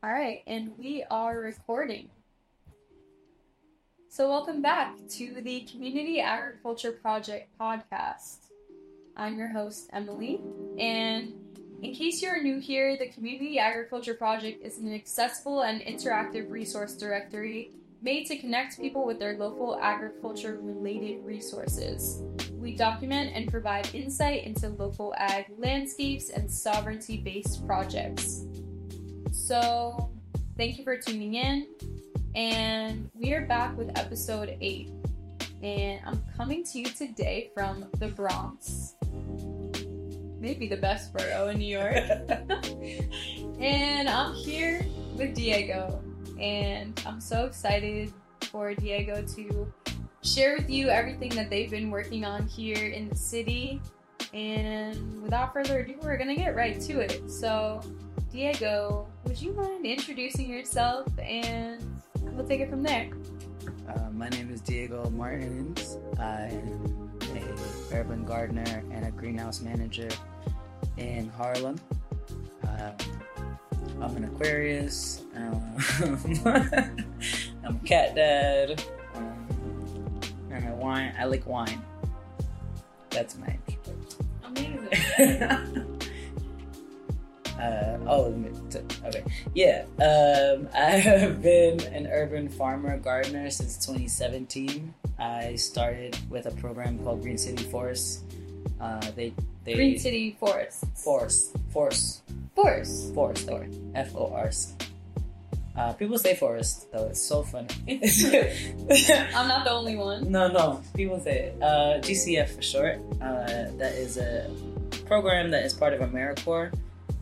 All right, and we are recording. So, welcome back to the Community Agriculture Project podcast. I'm your host, Emily, and in case you're new here, the Community Agriculture Project is an accessible and interactive resource directory made to connect people with their local agriculture related resources. We document and provide insight into local ag landscapes and sovereignty based projects. So, thank you for tuning in, and we are back with episode 8. And I'm coming to you today from the Bronx. Maybe the best borough in New York. and I'm here with Diego and I'm so excited for Diego to share with you everything that they've been working on here in the city. And without further ado, we're gonna get right to it. So, Diego, would you mind introducing yourself and we'll take it from there? Uh, my name is Diego Martins. I'm a urban gardener and a greenhouse manager in Harlem. Uh, I'm an Aquarius. Um, I'm a cat dad. Um, and I wine. I like wine. That's my Amazing. uh, oh, okay. Yeah. Um, I have been an urban farmer gardener since 2017. I started with a program called Green City Forest. Uh, they, they Green City Forest. Forest. Forest. Forest. Forest, though. F O R S. Uh, people say forest, though. It's so funny. I'm not the only one. No, no. People say it. Uh, GCF for short. Uh, that is a program that is part of AmeriCorps,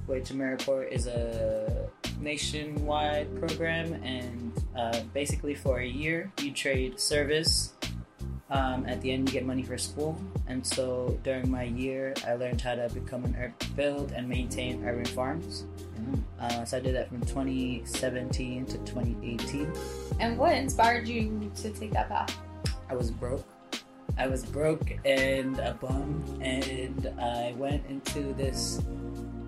which AmeriCorps is a nationwide program, and uh, basically for a year you trade service. Um, at the end, you get money for school, and so during my year, I learned how to become an ur- build and maintain urban farms. Uh, so I did that from 2017 to 2018. And what inspired you to take that path? I was broke. I was broke and a bum, and I went into this.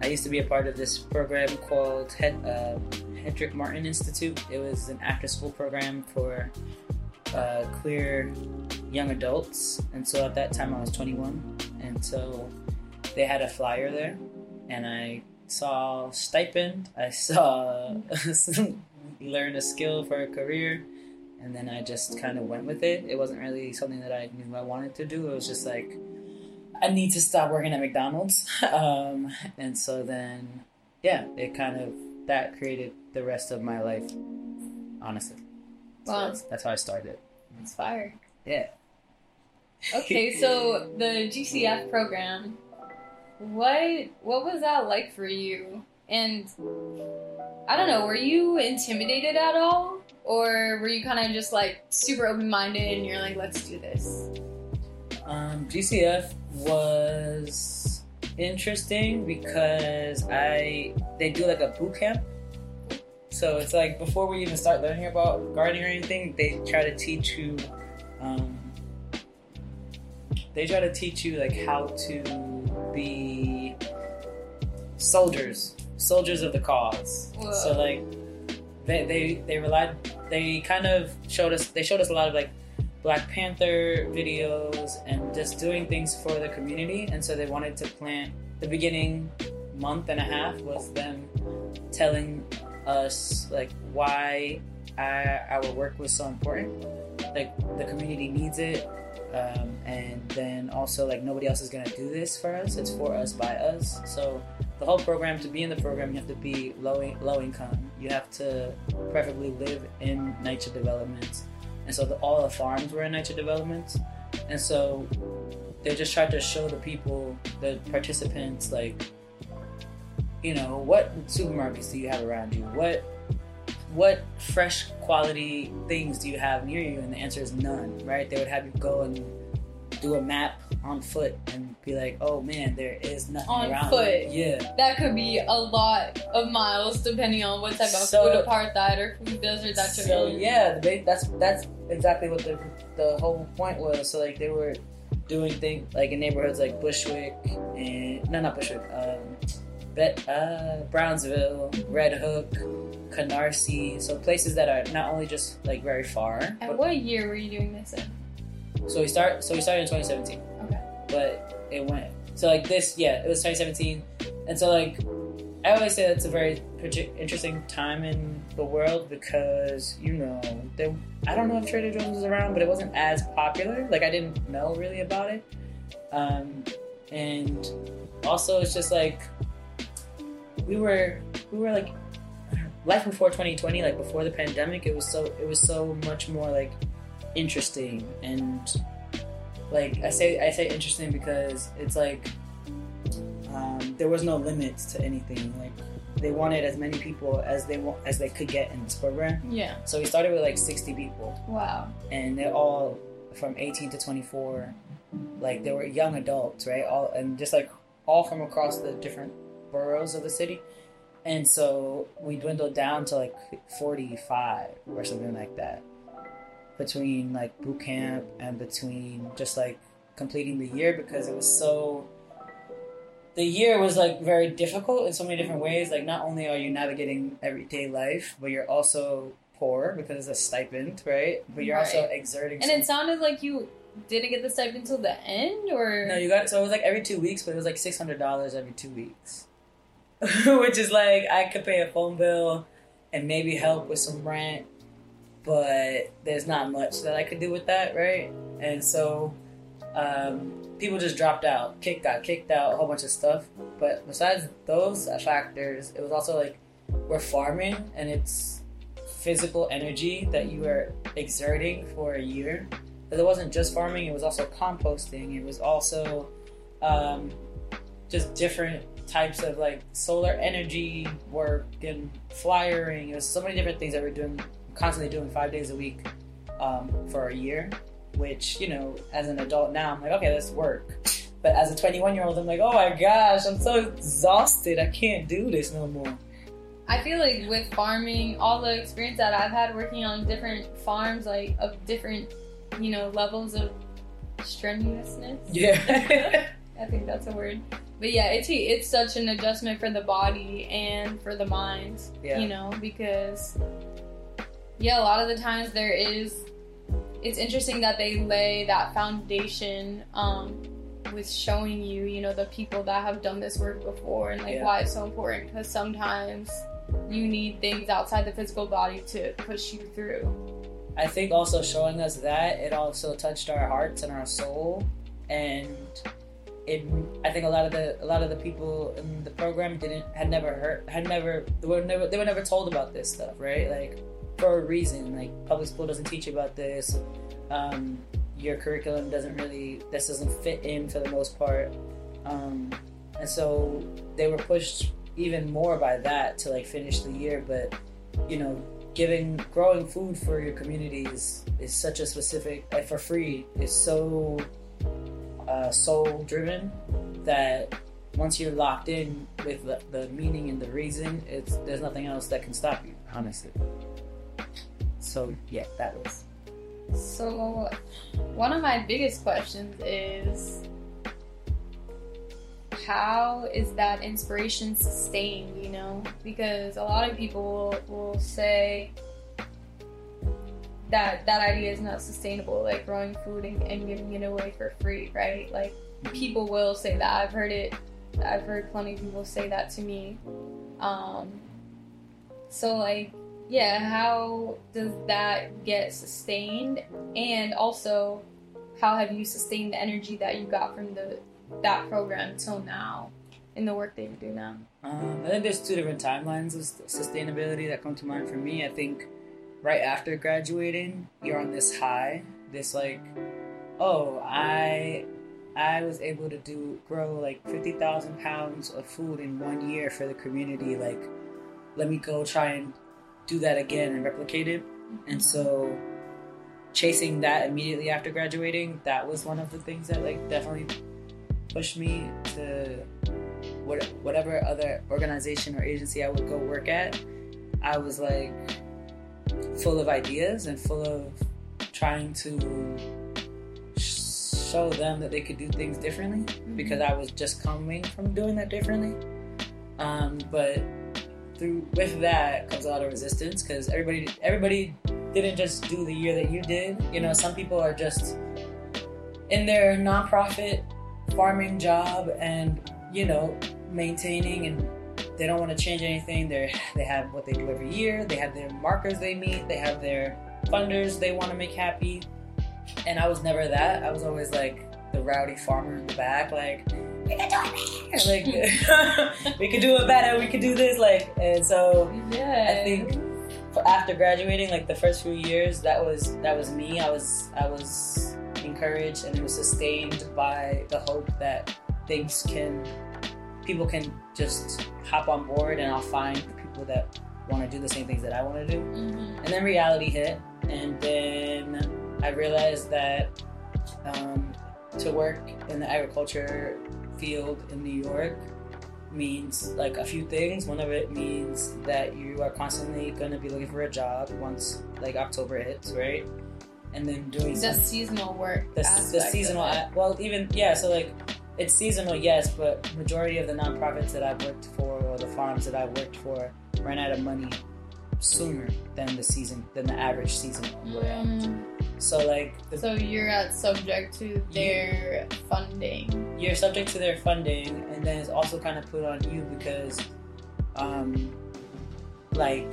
I used to be a part of this program called Hed, uh, Hetrick Martin Institute. It was an after-school program for uh, queer young adults, and so at that time I was 21, and so they had a flyer there, and I saw stipend. I saw learn a skill for a career and then I just kind of went with it. It wasn't really something that I knew I wanted to do. It was just like, I need to stop working at McDonald's. Um, and so then, yeah, it kind of, that created the rest of my life, honestly. So Wow. that's, that's how I started. It's fire. Yeah. Okay, so the GCF program, what what was that like for you? And I don't know, were you intimidated at all, or were you kind of just like super open minded and you're like, let's do this? Um, GCF was interesting because I they do like a boot camp. So it's like before we even start learning about gardening or anything, they try to teach you. Um, they try to teach you like how to be soldiers, soldiers of the cause. Whoa. So like they they they relied they kind of showed us they showed us a lot of like Black Panther videos and just doing things for the community. And so they wanted to plant the beginning month and a half was them telling us like why I, our work was so important. Like the community needs it. Um, and then also like nobody else is gonna do this for us. It's for us by us. So the whole program to be in the program, you have to be low low income. You have to preferably live in NYCHA developments and so the, all the farms were in NYCHA developments. And so they just tried to show the people the participants like you know what supermarkets do you have around you? What what fresh quality things do you have near you? And the answer is none right? They would have you go and do a map on foot and be like oh man there is nothing On around foot. yeah That could be a lot of miles depending on what type of So- food apartheid or food desert that you're so in. yeah, they, that's that's exactly what the the whole point was. So like they were doing things like in neighborhoods like Bushwick and no, not Bushwick, um, Bet, uh, Brownsville, Red Hook, Canarsie, so places that are not only just like very far. And but- what year were you doing this in? So we start. So we started in 2017. Okay. But it went. So like this, yeah, it was 2017, and so like I always say that's a very interesting time in the world because you know there. I don't know if Trader Joe's was around, but it wasn't as popular. Like I didn't know really about it, um, and also it's just like we were we were like life before 2020 like before the pandemic it was so it was so much more like interesting and like i say i say interesting because it's like um, there was no limits to anything. Like they wanted as many people as they want as they could get in this program. Yeah. so we started with like 60 people. Wow. and they're all from 18 to 24 like they were young adults right? All and just like all from across the different boroughs of the city. And so we dwindled down to like 45 or something like that between like boot camp and between just like completing the year because it was so the year was like very difficult in so many different ways. Like not only are you navigating everyday life but you're also poor because it's a stipend right? But you're also exerting And so it sounded like you didn't get the stipend until the end, or? No, you got so it was like every two weeks, but it was like six hundred dollars every two weeks, which is like I could pay a phone bill and maybe help with some rent, but there's not much that I could do with that, right? And so um, people just dropped out, kicked got kicked out, a whole bunch of stuff. But besides those factors, it was also like we're farming and it's physical energy that you are exerting for a year but it wasn't just farming it was also composting it was also um, just different types of like solar energy work and flyering it was so many different things that we're doing constantly doing five days a week um, for a year which you know as an adult now i'm like okay let's work but as a 21 year old i'm like oh my gosh i'm so exhausted i can't do this no more I feel like with farming, all the experience that I've had working on different farms, like of different, you know, levels of strenuousness. yeah I think that's a word. But yeah, it's it's such an adjustment for the body and for the mind. Yeah. You know, because yeah, a lot of the times there is. It's interesting that they lay that foundation um, with showing you, you know, the people that have done this work before and like Yeah. why it's so important. Because sometimes you need things outside the physical body to push you through. I think also showing us that it also touched our hearts and our soul, and it. I think a lot of the a lot of the people in the program didn't had never heard had never they were never they were never told about this stuff, right? Like for a reason. Like public school doesn't teach you about this. Um, your curriculum doesn't really this doesn't fit in for the most part, um, and so they were pushed even more by that to like finish the year, but you know giving growing food for your community is is such a specific like for free is so uh, soul driven that once you're locked in with the, the meaning and the reason it's there's nothing else that can stop you honestly so yeah that was So, one of my biggest questions is how is that inspiration sustained, you know? Because a lot of people will, will say that that idea is not sustainable, like growing food and, and giving it away for free, right? Like, people will say that. I've heard it, I've heard plenty of people say that to me. Um, so, like, yeah, how does that get sustained? And also, how have you sustained the energy that you got from the that program till now in the work that you do now? Um, I think there's two different timelines of sustainability that come to mind for me. I think right after graduating, you're on this high, this like, oh, I, I was able to do grow like fifty thousand pounds of food in one year for the community. Like, let me go try and do that again and replicate it. And so, chasing that immediately after graduating, that was one of the things that like definitely pushed me to what, whatever other organization or agency I would go work at, I was like full of ideas and full of trying to show them that they could do things differently because I was just coming from doing that differently. Um, but through with that comes a lot of resistance because everybody everybody didn't just do the year that you did. You know, some people are just in their nonprofit farming job and you know maintaining and they don't want to change anything. They they have what they do every year. They have their markers they meet. They have their funders they want to make happy. And I was never that. I was always like the rowdy farmer in the back, like we can do it better. Like we could do it better. We could do this. Like and so Yeah. I think for after graduating, like the first few years, that was that was me. I was I was encouraged and it was sustained by the hope that things can people can just hop on board and I'll find the people that want to do the same things that I want to do. Mhm. And then reality hit, and then I realized that um, to work in the agriculture field in New York means like a few things. One of it means that you are constantly going to be looking for a job once like October hits, right? And then doing The some- seasonal work. the, the seasonal well even yeah so like it's seasonal yes but majority of the nonprofits that i've worked for or the farms that i've worked for ran out of money sooner than the season than the average seasonal. Mm. So like the, So you're at subject to their funding. you're subject to their funding and then it's also kind of put on you because um like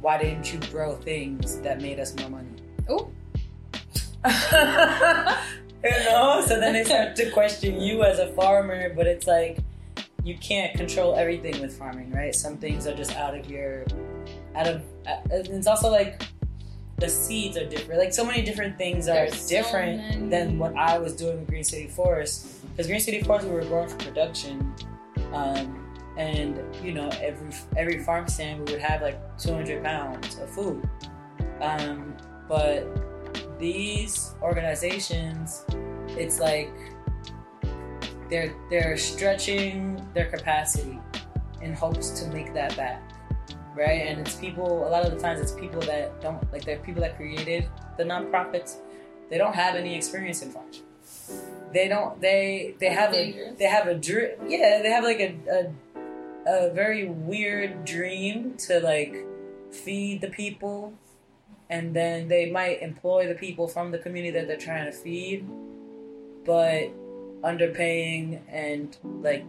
why didn't you grow things that made us more money Oh. you know so then they start to question you as a farmer but it's like you can't control everything with farming right some things are just out of your out of uh, it's also like the seeds are different. Like so many different things are There's different many. than what i was doing with green city forest because green city forest we were growing for production um, and you know every every farm stand we would have like 200 pounds of food. Um, but these organizations it's like they're they're stretching their capacity in hopes to make that back right? And it's people a lot of the times it's people that don't like they're people that created the nonprofits. They don't have any experience in farming. They don't they they have a they have a dream yeah they have like a, a a very weird dream to like feed the people. And then they might employ the people from the community that they're trying to feed but underpaying and like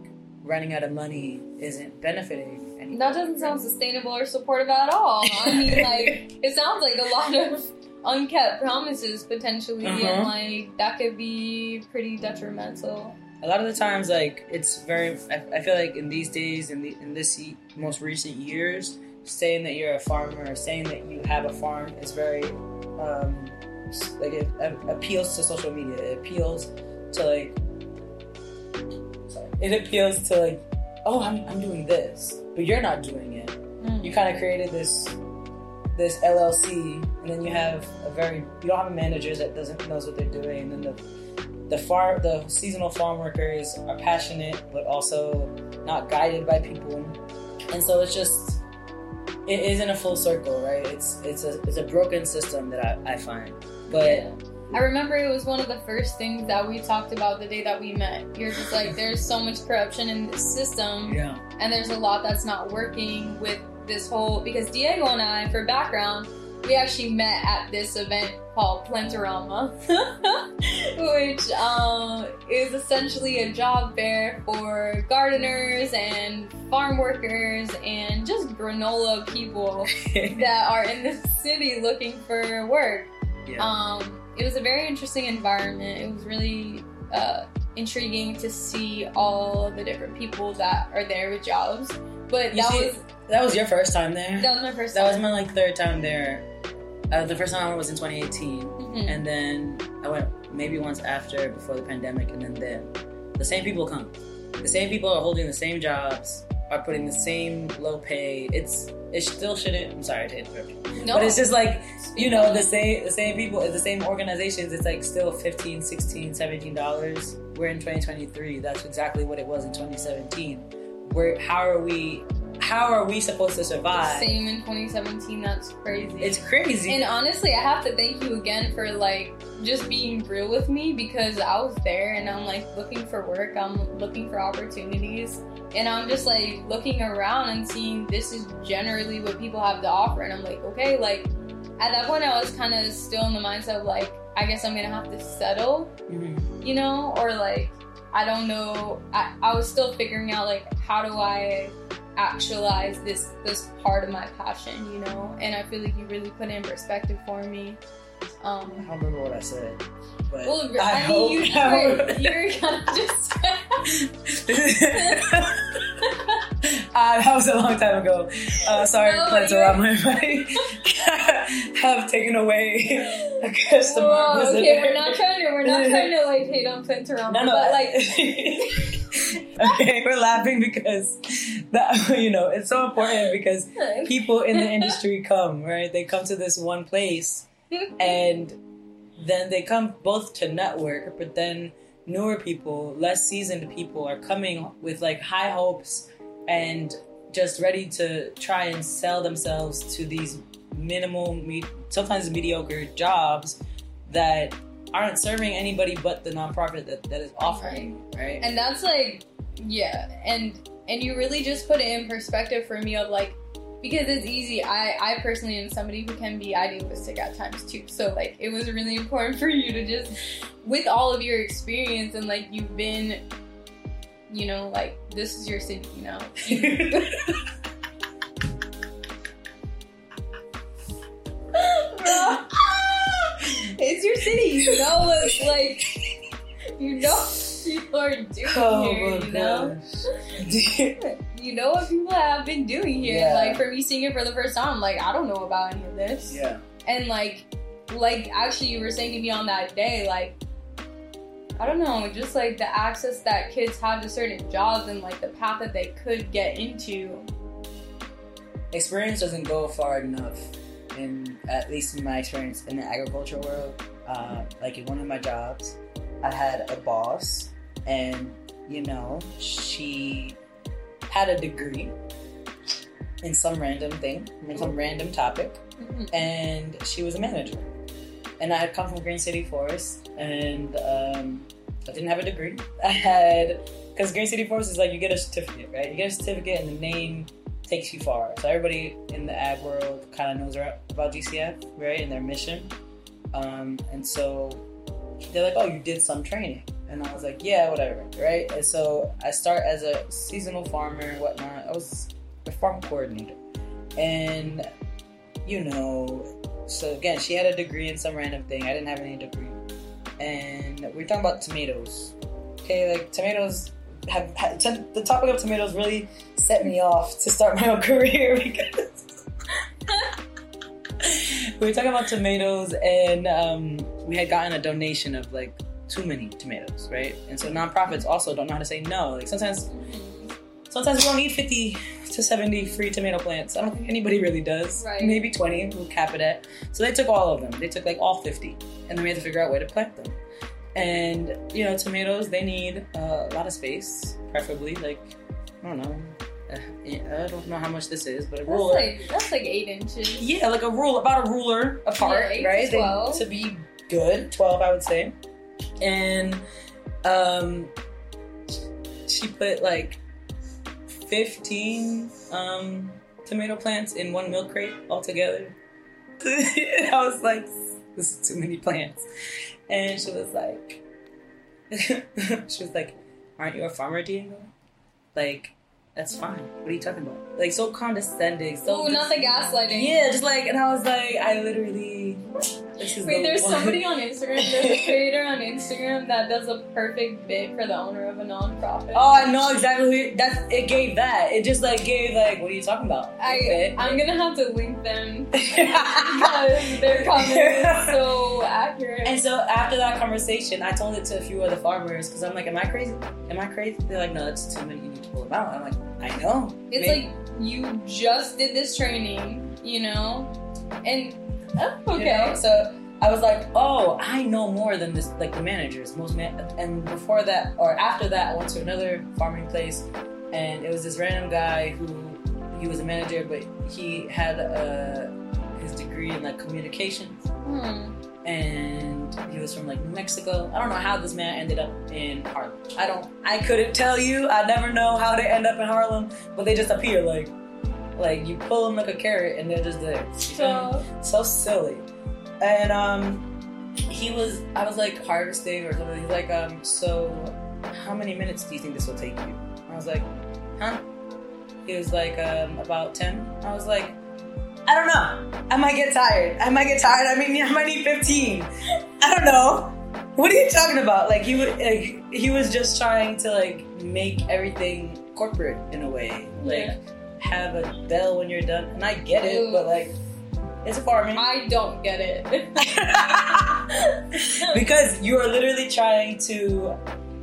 running out of money isn't benefiting anyone. That doesn't sound sustainable or supportive at all. I mean, like, it sounds like a lot of unkept promises potentially, Uh-huh. and like that could be pretty detrimental. a lot of the times like it's very I, I feel like in these days in the in this most recent years saying that you're a farmer or saying that you have a farm is very um like it, it appeals to social media it appeals to like it appeals to like oh I'm, I'm doing this but you're not doing it mm. you kind of created this this LLC, and then you have a very you don't have a manager that doesn't knows what they're doing, and then the the far the seasonal farm workers are passionate but also not guided by people, and so it's just it isn't a full circle, right? It's it's a it's a broken system that I, I find, but Yeah. I remember it was one of the first things that we talked about the day that we met. You're just like, there's so much corruption in this system, yeah, and there's a lot that's not working with this whole. Because Diego and I, for background, we actually met at this event called Plant-O-Rama, which um, is essentially a job fair for gardeners and farm workers and just granola people that are in the city looking for work. yeah. Um, it was a very interesting environment. It was really uh, intriguing to see all the different people that are there with jobs. But You that see, was that was your first time there. that was my first. That was my like third time there. Uh, the first time I went was in 2018. Mhm. and then I went maybe once after before the pandemic, and then then the same people come. The same people are holding the same jobs, are putting the same low pay. It's it still shouldn't. I'm sorry to interrupt you, no, but it's just like you know the same the same people, the same organizations. It's like still 15 16 17 dollars. We're in 2023. That's exactly what it was in 2017. Where how are we how are we supposed to survive? Same in 2017. That's crazy. It's crazy. And honestly, I have to thank you again for like just being real with me because I was there and I'm like looking for work. I'm looking for opportunities. And I'm just like looking around and seeing this is generally what people have to offer. And I'm like, okay, like at that point, I was kind of still in the mindset of like, I guess I'm gonna have to settle, Mhm. you know, or like, I don't know. I, I was still figuring out like, how do I actualize this this part of my passion, you know? And I feel like you really put it in perspective for me. Um, I don't remember what I said. But well, I, I, hope, mean, you, I you, hope- were, you were kind of just. uh, that was a long time ago. Uh, sorry, No, you're- around my body have taken away a customer. Whoa, okay, we're not trying to, we're not trying to like hate on around, No, no, but like, okay, we're laughing because that you know it's so important because people in the industry come right. They come to this one place and then they come both to network, but then newer people, less seasoned people are coming with like high hopes and just ready to try and sell themselves to these minimal, sometimes mediocre jobs that aren't serving anybody but the nonprofit that, that is offering, right? and that's like, yeah, and and you really just put it in perspective for me of like, because it's easy. I I personally am somebody who can be idealistic at times too. So like, it was really important for you to just, with all of your experience and like you've been, you know, like this is your city, you know. Bro. It's your city, you know. Like, like you know what people are doing oh here, my you know. You know what people have been doing here. Yeah. Like for me seeing it for the first time, like I don't know about any of this. yeah. And like, like actually, you were saying to me on that day, like. I don't know, just like the access that kids have to certain jobs and like the path that they could get into. experience doesn't go far enough in at least in my experience in the agriculture world uh, like in one of my jobs i had a boss and you know she had a degree in some random thing in some random topic and she was a manager. And i had come from green city forest and um, i didn't have a degree. I had because green city forest is like you get a certificate right? You get a certificate and the name takes you far. So everybody in the ag world kind of knows about GCF, right, and their mission. Um, and so they're like, "Oh, you did some training," and I was like, "Yeah, whatever," right. And so I start as a seasonal farmer and whatnot. I was a farm coordinator, and you know, so again, she had a degree in some random thing. I didn't have any degree, and we are talking about tomatoes. Okay, like tomatoes have, have the topic of tomatoes really set me off to start my own career because we were talking about tomatoes and um, we had gotten a donation of like too many tomatoes, right? And so nonprofits also don't know how to say no. Like sometimes, sometimes we don't need fifty to seventy free tomato plants. I don't think anybody really does. Right. Maybe twenty. We'll cap it at. So they took all of them. They took like all fifty, and then we had to figure out where to plant them. And you know, tomatoes they need uh, a lot of space, preferably like I don't know. Uh, I don't know how much this is, but a That's ruler. like that's like eight inches. Yeah, like a rule, about a ruler apart, Yeah, to right? They- to be good, twelve, I would say. And um, she put like fifteen um tomato plants in one milk crate altogether. and I was like, "This is too many plants," and she was like, "She was like, aren't you a farmer, Diego? Like." That's fine. What are you talking about? Like so condescending. So Oh, not the gaslighting. yeah, just like, and I was like, I literally. Wait, the there's one- somebody on Instagram, there's a creator on Instagram that does a perfect bit for the owner of a nonprofit. Oh, I know exactly. That's it. Gave that. It just like gave like, what are you talking about? I, I'm gonna have to link them because their comment is so accurate. and so after that conversation, I told it to a few other farmers because I'm like, am I crazy? Am I crazy? They're like, no, that's too many. You need to pull them out. I'm like, I know. It's Maybe- like you just did this training, you know, and oh, You okay. know? So I was like, oh, I know more than this, like the managers, most man. And before that, or after that, I went to another farming place, and it was this random guy who he was a manager, but he had uh, his degree in like communications, Hmm. and he was from like New Mexico. I don't know how this man ended up in Harlem. I don't. I couldn't tell you. I never know how they end up in Harlem, but they just appear like, like you pull them like a carrot and they're just there. You feel me? So so silly. And um, he was, I was like harvesting or something. He's like, um, so how many minutes do you think this will take you? I was like, huh? He was like, um, about ten. I was like, I don't know. I might get tired. I might get tired. I mean, I might need fifteen. I don't know. What are you talking about? Like he would, like he was just trying to like make everything corporate in a way. Like Yeah. Have a bell when you're done. And I get it, but like it's farming. I don't get it. because you are literally trying to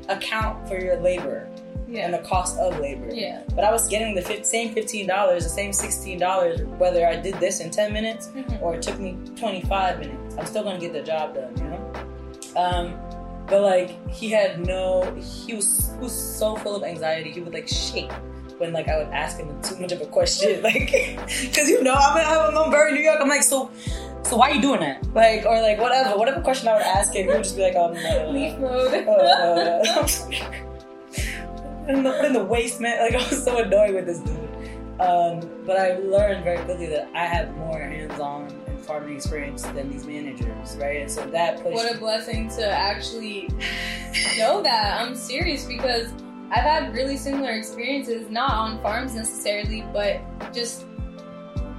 account for your labor and the cost of labor. Yeah. But I was getting the same fifteen dollars, the same sixteen dollars, whether I did this in ten minutes Mhm. or it took me twenty five minutes. I'm still gonna get the job done, you know. Um, but like he had no, he was he was so full of anxiety. He would like shake when like I would ask him too much of a question, like because you know I'm, I'm I'm very New York. I'm like so. So why are you doing that? Like or like whatever, whatever question I would ask him, he would just be like, um, uh, Leaf mode. uh, in the, in the waste, man. Like I was so annoyed with this dude. Um, but I learned very quickly that I have more hands-on and farming experience than these managers, right? And so that pushed. what a blessing to actually know that. I'm serious because I've had really similar experiences, not on farms necessarily, but just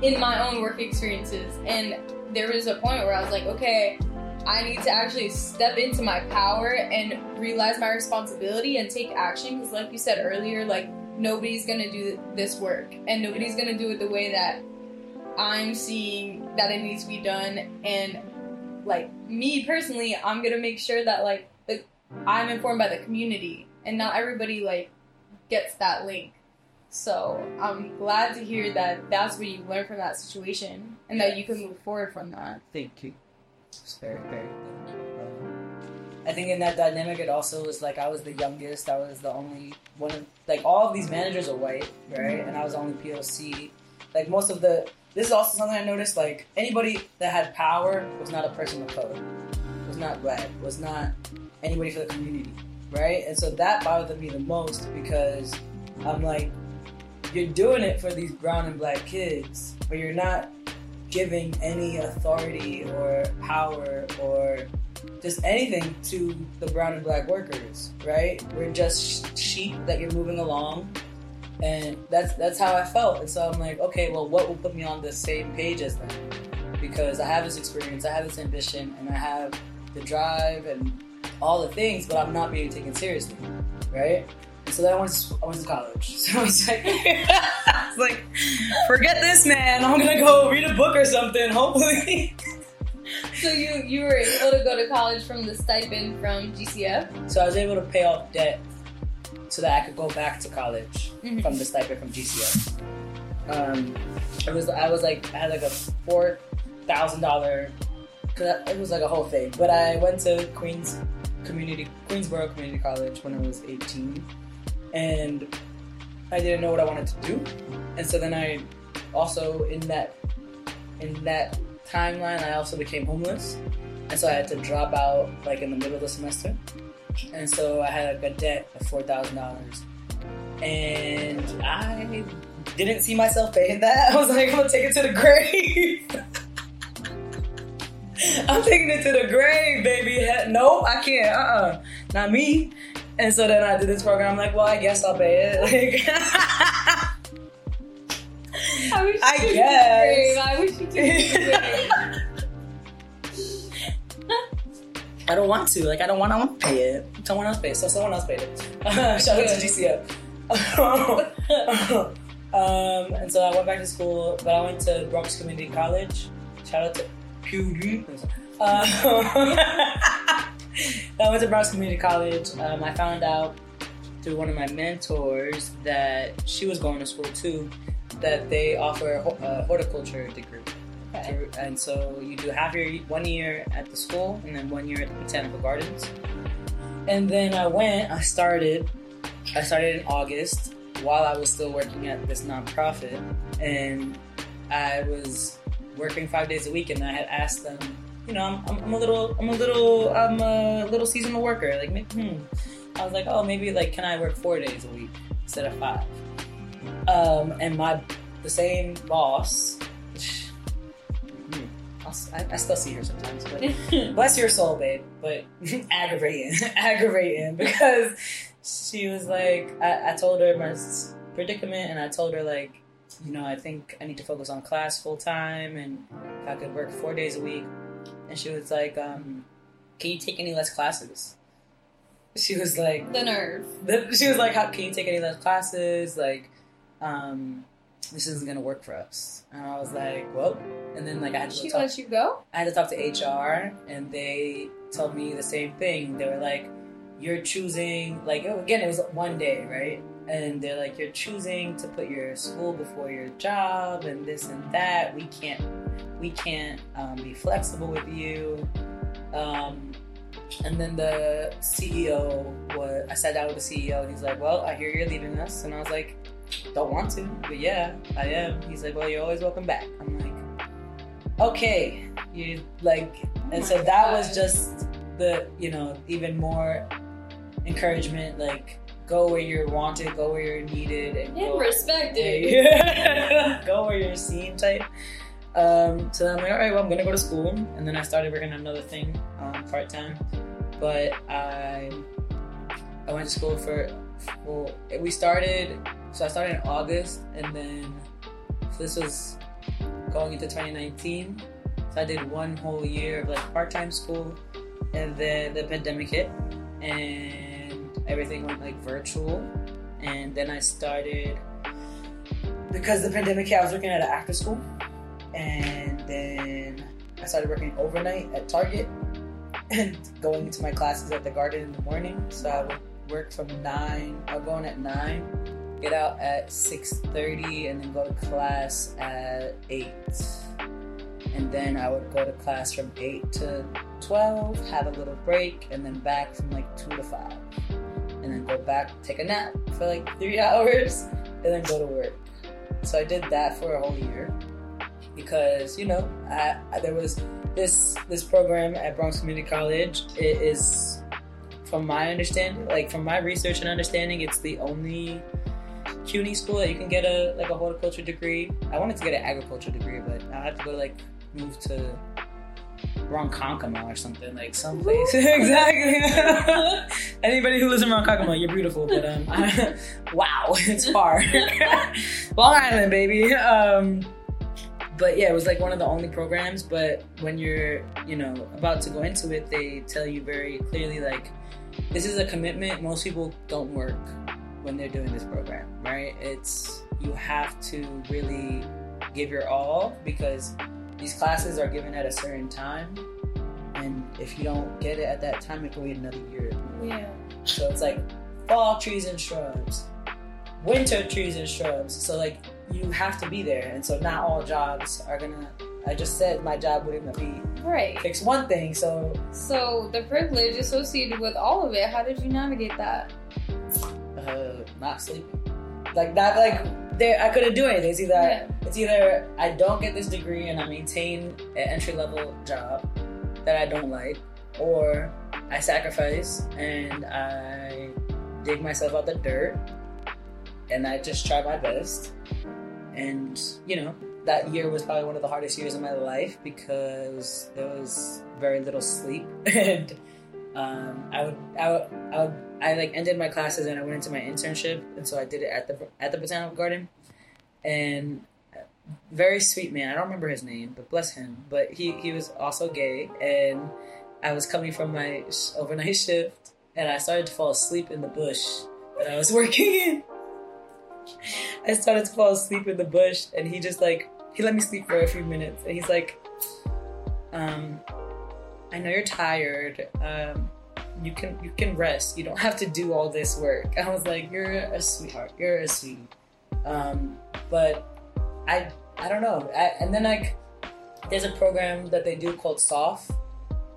in my own work experiences. And there was a point where I was like, okay, I need to actually step into my power and realize my responsibility and take action. Because, like you said earlier, like nobody's gonna do this work, and nobody's gonna do it the way that I'm seeing that it needs to be done. And like me personally, I'm gonna make sure that like the I'm informed by the community, and not everybody like gets that link. So I'm glad to hear that that's what you learned from that situation, and that you can move forward from that. Thank you. It's very, very good. Um, I think in that dynamic, it also was like I was the youngest. I was the only one. Of, like all of these managers are white, right? And I was the only POC. Like most of the. This is also something I noticed. Like anybody that had power was not a person of color. Was not black. Was not anybody for the community, right? And so that bothered me the most because I'm like, you're doing it for these brown and black kids, but you're not giving any authority or power or just anything to the brown and black workers, right? We're just sheep that you're moving along, and that's that's how I felt. And so I'm like, okay, well, what will put me on the same page as them? Because I have this experience, I have this ambition, and I have the drive and all the things, but I'm not being taken seriously, right? So then I went to, I went to college. So I was like, I was like, forget this, man. I'm gonna go read a book or something. Hopefully. So you you were able to go to college from the stipend from GCF. So I was able to pay off debt so that I could go back to college Mhm. from the stipend from GCF. Um, it was I was like I had like a four thousand dollar. It was like a whole thing. But I went to Queens Community Queensborough Community College when I was eighteen, and I didn't know what I wanted to do. And so then I also in that in that timeline I also became homeless. And so I had to drop out like in the middle of the semester. And so I had like a debt of four thousand dollars. And I didn't see myself paying that. I was like, I'm gonna take it to the grave. I'm taking it to the grave, baby. Nope, I can't. Uh-uh. Not me. And so then I did this program. I'm like, well, I guess I'll pay it. Like, I wish I you took it to the guess. grave. I wish you took it to the grave. I don't want to. Like, I don't want. I want to pay it. Someone else paid. it. So someone else paid it. Shout out to GCF. um, and so I went back to school, but I went to Bronx Community College. Shout out to Uh, I went to Bronx Community College. Um, I found out through one of my mentors that she was going to school too. That they offer a a horticulture degree. Okay. And so you do half your one year at the school and then one year at the botanical gardens. And then I went, I started, I started in August while I was still working at this nonprofit, and I was working five days a week, and I had asked them, you know, I'm, I'm, I'm a little, I'm a little, I'm a little seasonal worker. Like, hmm. I was like, oh, maybe like, can I work four days a week instead of five? Um, and my the same boss. hmm, I, I still see her sometimes, but bless your soul, babe. But aggravating, aggravating because she was like, I, I told her my predicament, and I told her like, you know, I think I need to focus on class full time, and I could work four days a week. And she was like, um, "Can you take any less classes?" She was like, The nerve. the, she was like, "How can you take any less classes?" Like, um, this isn't gonna work for us. And I was like, "Well," and then like I had to She talk, let you go? I had to talk to HR, and they told me the same thing. They were like, "You're choosing like oh, again, it was one day, right?" And they're like, "You're choosing to put your school before your job, and this and that. We can't, we can't um, be flexible with you." Um, and then the CEO, was, I sat down with the CEO, and he's like, "Well, I hear you're leaving us," and I was like, "Don't want to, but yeah, I am." He's like, "Well, you're always welcome back." I'm like, "Okay." You like, and Oh so my that was just the you know even more encouragement like go where you're wanted go where you're needed and And respected. go where you're seen type. Um, so i'm like all right well i'm gonna go to school and then i started working on another thing um, part-time. But i i went to school for well we started so i started in august and then so this was going into 2019 so I did one whole year of like part-time school, and then the pandemic hit, and everything went like virtual. And then I started because the pandemic hit. I was working at an after school, and then I started working overnight at Target, and going to my classes at the Garden in the morning. So I would work from nine. I would go in at nine, get out at six thirty, and then go to class at eight and then I would go to class from 8 to 12, have a little break, and then back from like 2 to 5. And then go back, take a nap for like 3 hours, and then go to work. So I did that for a whole year because, you know, I, I, there was this this program at Bronx Community College. It is, from my understanding, like from my research and understanding, it's the only CUNY school that you can get a like a horticulture degree. I wanted to get an agriculture degree, but I had to go like move to Ronkonkoma or something like someplace. exactly. Anybody who lives in Ronkonkoma, you're beautiful, but um, wow, it's far. Long Island, baby. Um, but yeah, it was like one of the only programs. But when you're, you know, about to go into it, they tell you very clearly like, this is a commitment. Most people don't work when they're doing this program, right? It's you have to really give your all because these classes are given at a certain time, and if you don't get it at that time, it can wait another year. Yeah. So it's like fall trees and shrubs, winter trees and shrubs. So like you have to be there, and so not all jobs are gonna. I just said my job wouldn't be Right. fix one thing, so So the privilege associated with all of it, how did you navigate that? uh, not sleeping. Like not like there. I couldn't do anything. It's either Yeah. it's either I don't get this degree and I maintain an entry level job that I don't like, or I sacrifice and I dig myself out the dirt and I just try my best. And you know that year was probably one of the hardest years of my life because there was very little sleep and um, I would, I would, I would, I like ended my classes and I went into my internship, and so I did it at the at the botanical garden, and very sweet man. I don't remember his name, but bless him. But he he was also gay, and I was coming from my overnight shift, and I started to fall asleep in the bush that I was working in. I started to fall asleep in the bush, and he just like he let me sleep for a few minutes, and he's like, um, I know you're tired. Um, you can you can rest. You don't have to do all this work. I was like, you're a sweetheart. You're a sweetie. Um, but I I don't know. I, and then like there's a program that they do called SoPH.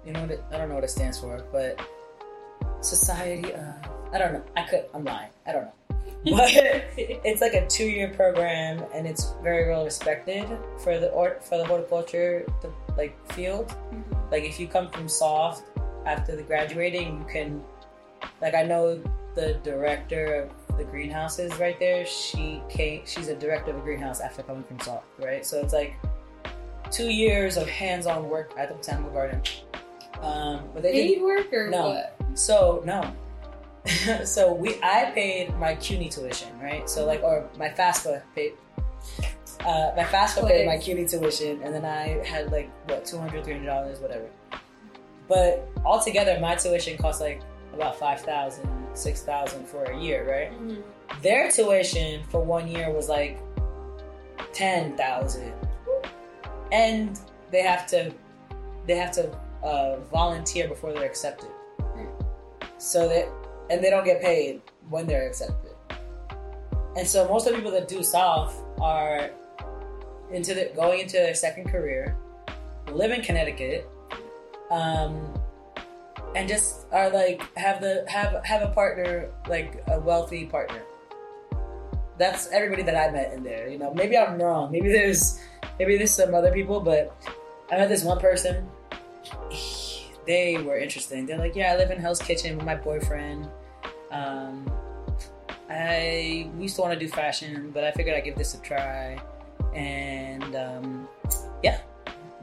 You know what it, I don't know what it stands for, but Society. Uh, I don't know. I could. I'm lying. I don't know. but it's like a two-year program, and it's very well respected for the or, for the horticulture the, like field. Like if you come from SoPH after the graduating, you can like I know the director of the greenhouses right there. She came. She's a director of a greenhouse after coming from SoPH, right? So it's like two years of hands-on work at the botanical garden. Um, but they Paid work or No. what? so no. so we I paid my CUNY tuition, right? So like or my FAFSA paid uh, my FAFSA paid my CUNY tuition and then I had like what 200 300 dollars whatever. But altogether my tuition cost like about 5000 6000 for a year, right? Mhm. Their tuition for one year was like 10,000. And they have to they have to uh, volunteer before they're accepted. So that and they don't get paid when they're accepted. And so most of the people that do SoPH are into the going into their second career, live in Connecticut, um, and just are like have the have have a partner like a wealthy partner. That's everybody that I met in there. You know, maybe I'm wrong. Maybe there's maybe there's some other people, but I met this one person. They were interesting. They're like, yeah, I live in Hell's Kitchen with my boyfriend. Um, I we used to want to do fashion, but I figured I'd give this a try. And um, yeah,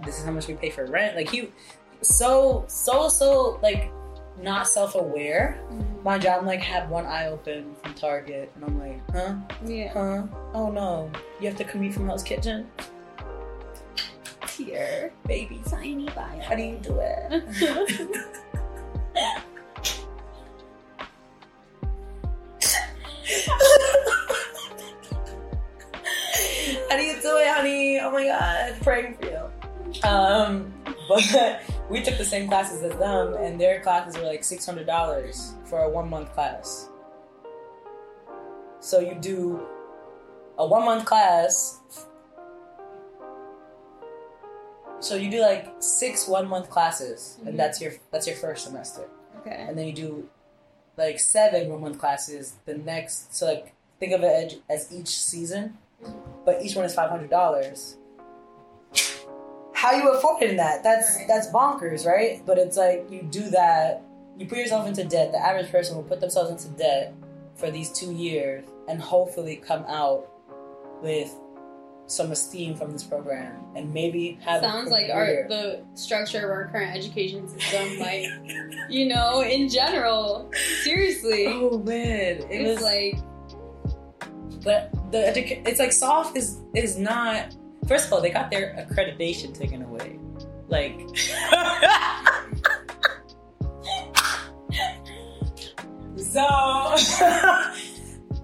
this is how much we pay for rent. Like he, so so so like not self aware. Mind you, I'm like had one eye open from Target, and I'm like, huh, Yeah. huh, oh no, you have to commute from Hell's Kitchen, Here. baby. Tiny bio. How do you do it? How do you do it, honey? Oh my god, praying for you. Um, but we took the same classes as them, and their classes were like six hundred dollars for a one month class. So you do a one month class. So you do like six one month classes, Mhm. and that's your that's your first semester okay. and then you do like seven one month classes the next so like think of it as each season but each one is five hundred dollars how you affording that that's Right. that's bonkers right but it's like you do that you put yourself into debt the average person will put themselves into debt for these two years and hopefully come out with some esteem from this program and maybe have a Sounds like our the structure of our current education system, like you know, in general. Seriously, oh man it it's was like But the educa- it's like SoPH is is not. First of all, they got their accreditation taken away. Like, so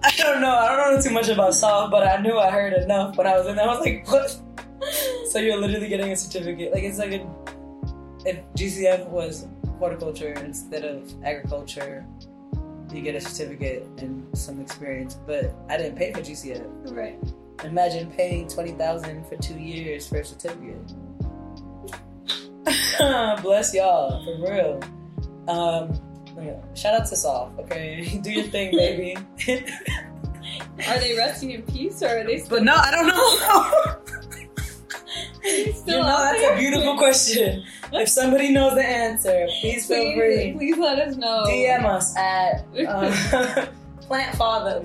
I don't know. I don't know too much about SoPH, but I knew I heard enough when I was in there. I was like, what? So you're literally getting a certificate. Like it's like a, if GCF was horticulture instead of agriculture, you get a certificate and some experience. But I didn't pay for GCF. right. Imagine paying twenty thousand for two years for a certificate. Bless y'all for real. Um, shout out to SoPH. Okay, do your thing, baby. Are they resting in peace or are they still, but no, I don't know. still you know, that's there? a beautiful question. If somebody knows the answer, please feel Please, free. please let us know. DM us at uh, Plant Father.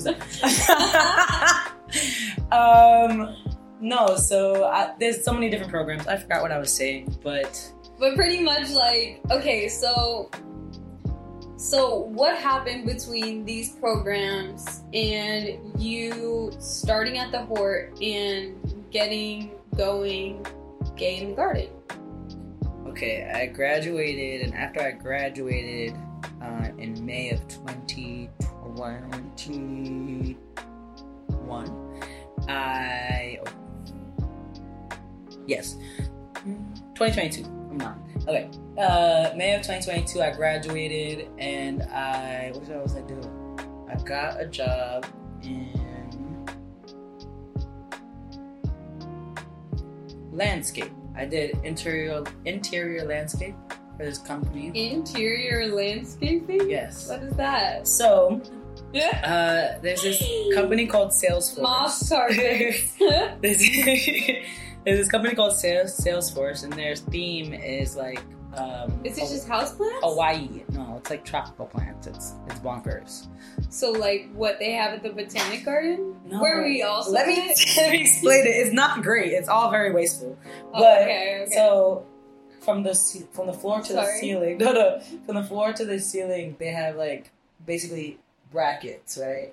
Um, no, so I, there's so many different programs. I forgot what I was saying, but But pretty much like, okay, so so what happened between these programs and you starting at the Hort and getting going gay in the garden? okay, I graduated, and after I graduated uh, in May of 2021, I yes, 2022. I'm not okay. Uh, May of 2022, I graduated, and I what was I doing? I got a job in landscape. I did interior interior landscape for this company. Interior landscaping? Yes. What is that? So Uh, there's this company called Salesforce. Moss targets. there's, there's this company called Sales, Salesforce, and their theme is like. Um, Is it just houseplants? Hawaii? No, it's like tropical plants. It's it's bonkers. So like what they have at the botanic garden? No. Where we also let me let me explain it. It's not great. It's all very wasteful. Oh, But okay, okay. so from the from the floor to the ceiling, no, no, from the floor to the ceiling, they have like basically brackets, right?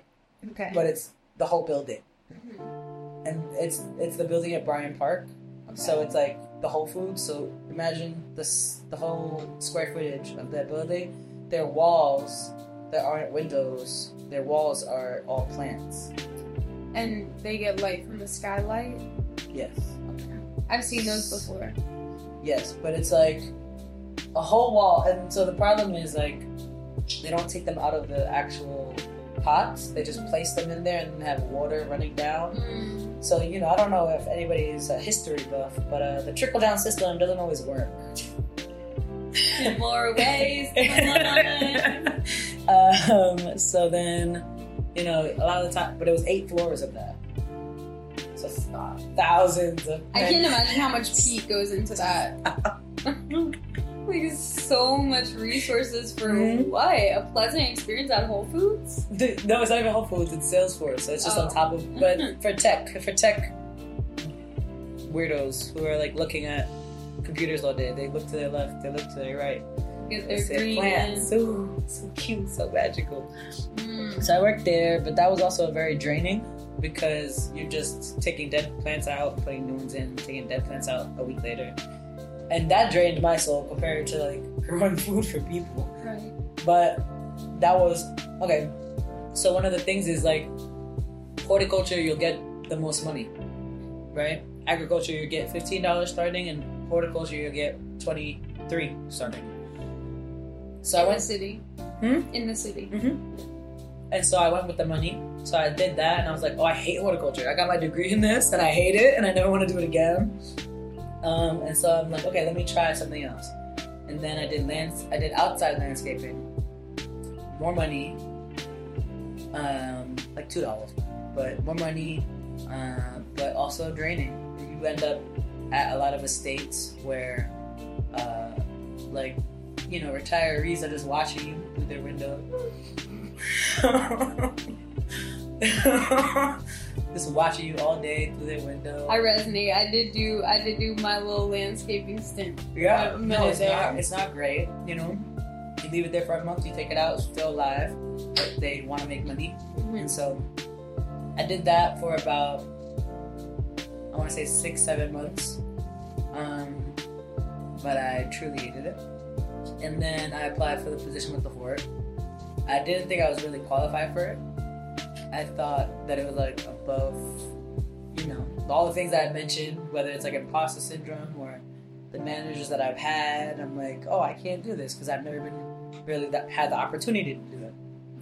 okay. But it's the whole building, mm-hmm. and it's it's the building at Bryant Park. So it's like the Whole Foods. So imagine this the whole square footage of that building. Their walls, there aren't windows. Their walls are all plants. and they get light from the skylight. Yes. I've seen those before. Yes, but it's like a whole wall, and so the problem is like they don't take them out of the actual pots. They just place them in there and have water running down. So you know, I don't know if anybody is a history buff, but uh, the trickle down system doesn't always work. In more ways um, so then, you know, a lot of the time, but it was eight floors of that. So uh, thousands of. I can't imagine how much peat goes into that. Like so much resources for Mhm. what? A pleasant experience at Whole Foods? Dude, No, it's not even Whole Foods. It's Salesforce. So it's just on Oh. top of. But for tech, for tech weirdos who are like looking at computers all day, they look to their left, they look to their right. Because They they're green. plants. Ooh, so cute, so magical. Mm. So I worked there, but that was also very draining because you're just taking dead plants out, putting new ones in, taking dead plants out a week later. And that drained my soul compared to like growing food for people. Right. But that was okay. So one of the things is like horticulture, you'll get the most money, right? Agriculture, you get fifteen dollars starting, and horticulture, you get twenty three starting. So I in the went, city. Hmm? In the city. and so I went with the money. So I did that, and I was like, "Oh, I hate horticulture. I got my degree in this, and I hate it, and I never want to do it again." Um, and so I'm like, "Okay, let me try something else." And then I did lands, I did outside landscaping, more money, um, like two dollars, but more money, uh, but also draining. You end up at a lot of estates where, uh, like, you know, retirees are just watching you through their window. just watching you all day through their window. I resonate. I did do I did do my little landscaping stint. yeah, no, it's there. not. It's not great. You know, you leave it there for a month, you take it out, it's still alive. But they want to make money, and so I did that for about I want to say six, seven months. Um, but I truly hated it. And then I applied for the position with the Hort. I didn't think I was really qualified for it. I thought that it was like above, you know, all the things that I mentioned, whether it's like imposter syndrome or the managers that I've had. I'm like, oh, I can't do this because I've never been really that, had the opportunity to do it.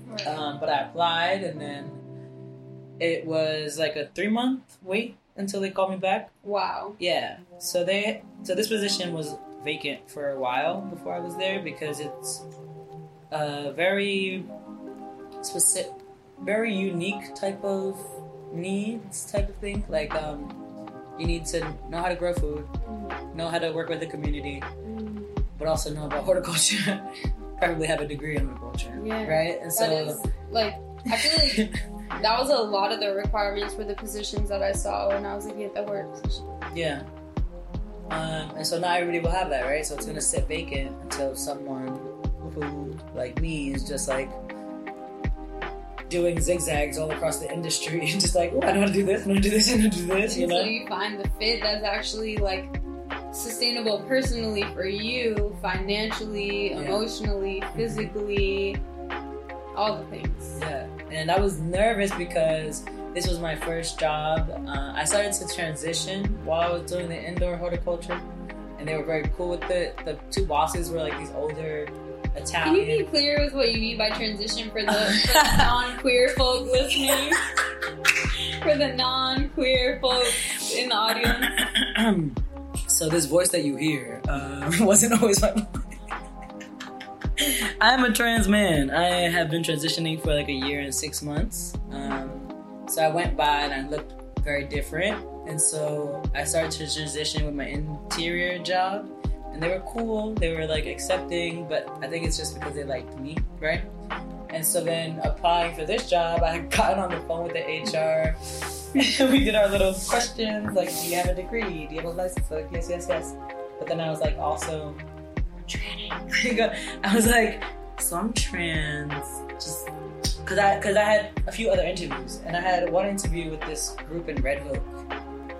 Right. Um, but I applied, and then it was like a three month wait until they called me back. wow. Yeah. So they so this position was vacant for a while before I was there because it's a very specific, very unique type of needs type of thing. Like um, you need to know how to grow food, know how to work with the community, but also know about horticulture. Probably have a degree in horticulture, Yeah. right? And so is like I feel like that was a lot of the requirements for the positions that I saw when I was looking at the work position. Yeah. Um, and so not everybody will have that, right? So it's gonna sit vacant until someone who, like me, is just like doing zigzags all across the industry and just like, oh, I know how to do this, I know how to do this, I know how to do this, you Until know? you find the fit that's actually like sustainable personally for you, financially, Yeah. emotionally, physically, all the things. Yeah. And I was nervous because this was my first job. Uh, I started to transition while I was doing the indoor horticulture, and they were very cool with it. The two bosses were like these older Can you be clear with what you mean by transition for the, for the non-queer folk listening? For the non-queer folks in the audience. so this voice that you hear uh, wasn't always my I'm a trans man. I have been transitioning for like a year and six months. Um, so I went by and I looked very different. And so I started to transition with my interior job. And they were cool, they were like accepting, but I think it's just because they liked me, right? And so then applying for this job, I got on the phone with the HR. we did our little questions like, do you have a degree? Do you have a license? Like, yes, yes, yes. But then I was like, also. I was like, so I'm trans, just because I because I had a few other interviews, and I had one interview with this group in Red Hook,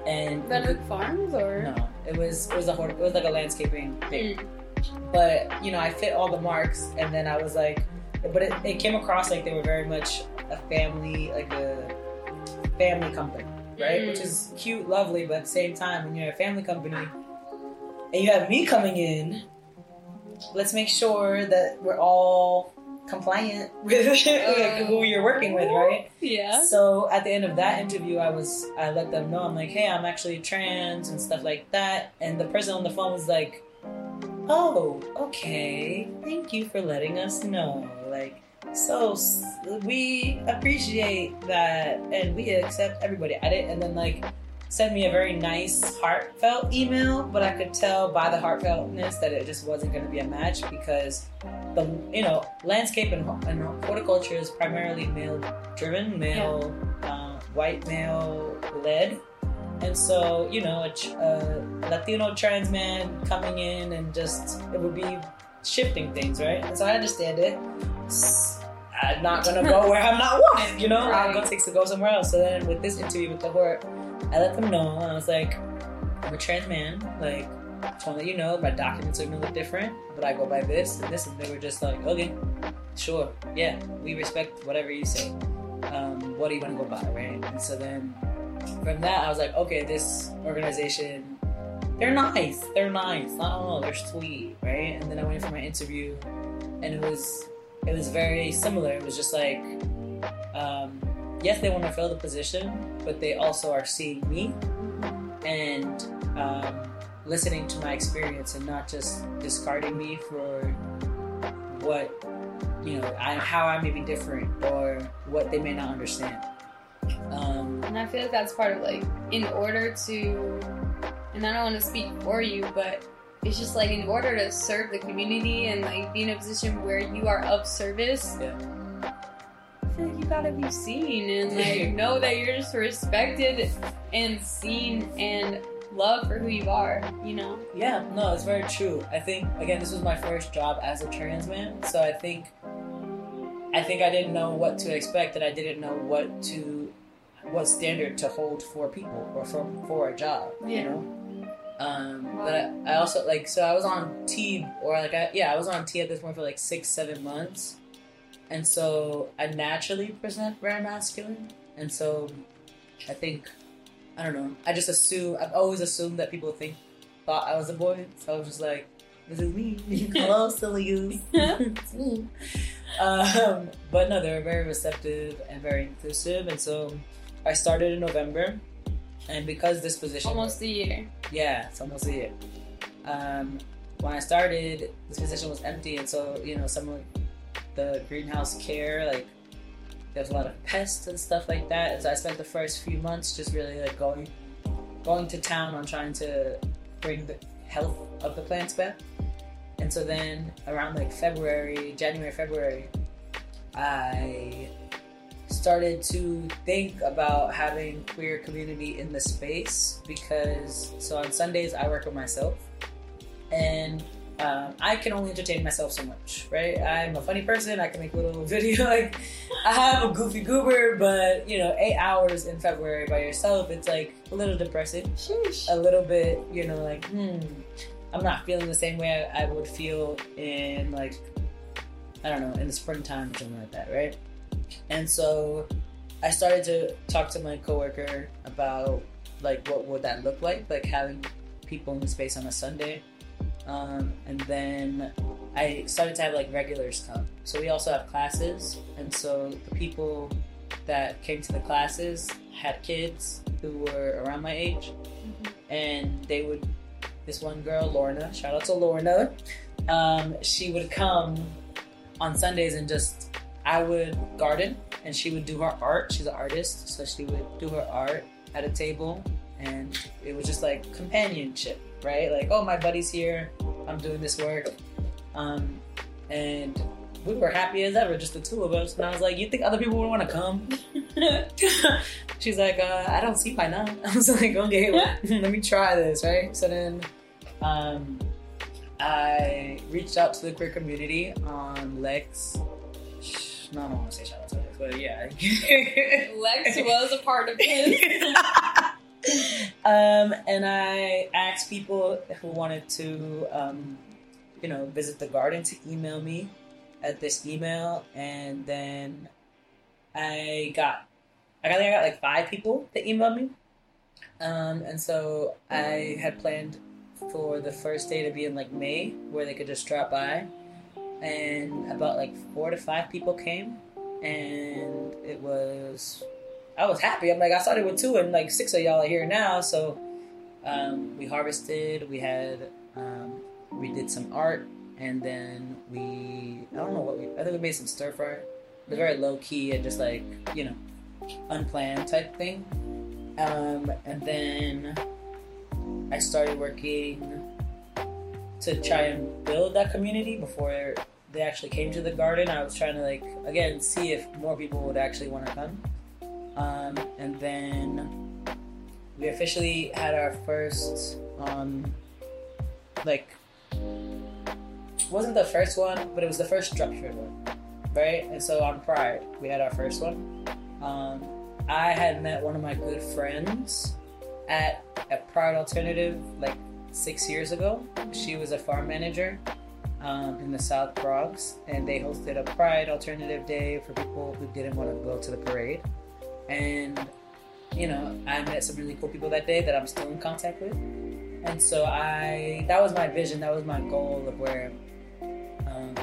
and Hook Farms or no, it was it was a it was like a landscaping thing, Mm. but you know I fit all the marks, and then I was like, but it, it came across like they were very much a family, like a family company, right? Mm. Which is cute, lovely, but at the same time, when you're a family company and you have me coming in, let's make sure that we're all compliant with like, who you're working with, right? Yeah. So at the end of that interview, I was I let them know I'm like, hey, I'm actually trans and stuff like that, and the person on the phone was like, oh, okay, thank you for letting us know, like. So we appreciate that, and we accept everybody at it. And then like sent me a very nice, heartfelt email, but I could tell by the heartfeltness that it just wasn't going to be a match because the you know landscape and, and horticulture is primarily male driven, male, uh, white male led. And so, you know, a, a Latino trans man coming in and just, it would be shifting things, right? And so I understand it. I'm not gonna go where I'm not wanted, you know? I'm gonna take to go somewhere else. So then with this interview with the Hort, I let them know, and I was like, I'm a trans man, like, wanna let you know, my documents are gonna look different, but I go by this and this, and they were just like, okay, sure, yeah, we respect whatever you say. Um, what do you wanna go by, right? And so then from that, I was like, okay, this organization, they're nice, they're nice, don't know, they're sweet, right? And then I went for my interview, and it was it was very similar. It was just like, um, yes, they want to fill the position, but they also are seeing me and um, listening to my experience and not just discarding me for what you know, I, how I may be different or what they may not understand. Um, And I feel like that's part of like in order to and I don't want to speak for you, but it's just like in order to serve the community and like be in a position where you are of service. Yeah. Gotta be seen and like know that you're just respected and seen and loved for who you are, you know? Yeah, no, it's very true. I think again, this was my first job as a trans man, so I think I think I didn't know what to expect, and I didn't know what to what standard to hold for people or for for a job. You know. Um, but I, I also like so I was on T or like I, yeah I was on T at this point for like six seven months, and so I naturally present very masculine, and so I think I don't know I just assume I've always assumed that people think thought I was a boy, so I was just like this is me. Hello, silly you. it's me. Um, but no, they're very receptive and very inclusive, and so I started in November, and because this position Almost a year. yeah, it's almost a year. Um, when I started, this position was empty, and so you know, some of the greenhouse care, like there's a lot of pests and stuff like that. And so I spent the first few months just really like going, going to town on trying to bring the health of the plants back. And so then around like February, January, February, I started to think about having queer community in the space because so on Sundays I work with myself and um, I can only entertain myself so much, right? I'm a funny person. I can make a little video like I have a goofy goober, but you know, eight hours in February by yourself, it's like a little depressing Sheesh. a little bit, you know, like, hmm, I'm not feeling the same way I, I would feel in like, I don't know, in the springtime or something like that, right? And so I started to talk to my coworker about like what would that look like, like having people in the space on a Sunday. Um, and then I started to have like regulars come. So we also have classes, and so the people that came to the classes had kids who were around my age, and they would. This one girl, Lorna, shout out to Lorna. Um, she would come on Sundays and just I would garden and she would do her art. She's an artist, so she would do her art at a table, and it was just like companionship, right? Like, oh, my buddy's here. I'm doing this work, um, and we were happy as ever, just the two of us. And I was like, "You think other people would want to come?" She's like, uh, "I don't see why not." I was like, "Okay, well, let me try this." Right. So then, um, I reached out to the queer community on Lex. No, I don't want to say shout out to Lex, but yeah. Lex was a part of this. Um, and I asked people who wanted to, um, you know, visit the garden to email me at this email, and then I got, I think I got like five people that emailed me, um, and so I had planned for the first day to be in like May, where they could just drop by, and about like four to five people came, and it was I was happy. I'm like, I started with two, and like six of y'all are here now. So um, we harvested. We had um, we did some art, and then we I don't know what we I think we made some stir fry. It was very low key and just like you know unplanned type thing. Um, and then I started working to try and build that community before they actually came to the garden. I was trying to like again see if more people would actually want to come. Um, and then we officially had our first, um, like, wasn't the first one, but it was the first structured one, right? And so on Pride, we had our first one. Um, I had met one of my good friends at a Pride Alternative like six years ago. She was a farm manager um, in the South Bronx, and they hosted a Pride Alternative Day for people who didn't want to go to the parade and you know I met some really cool people that day that I'm still in contact with, and so I that was my vision, that was my goal of where, um,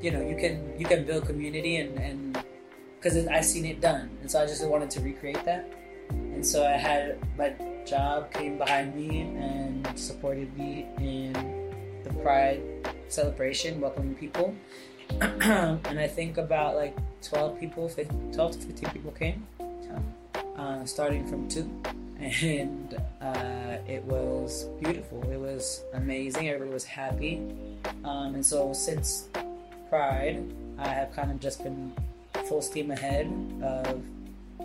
you know, you can you can build community and and because I've seen it done, and so I just wanted to recreate that, and so I had my job came behind me and supported me in the Pride celebration, welcoming people. and I think about like 12 people, 12 to 15 people came uh, starting from two, and uh, it was beautiful. It was amazing. Everybody was happy, um, and so since Pride, I have kind of just been full steam ahead of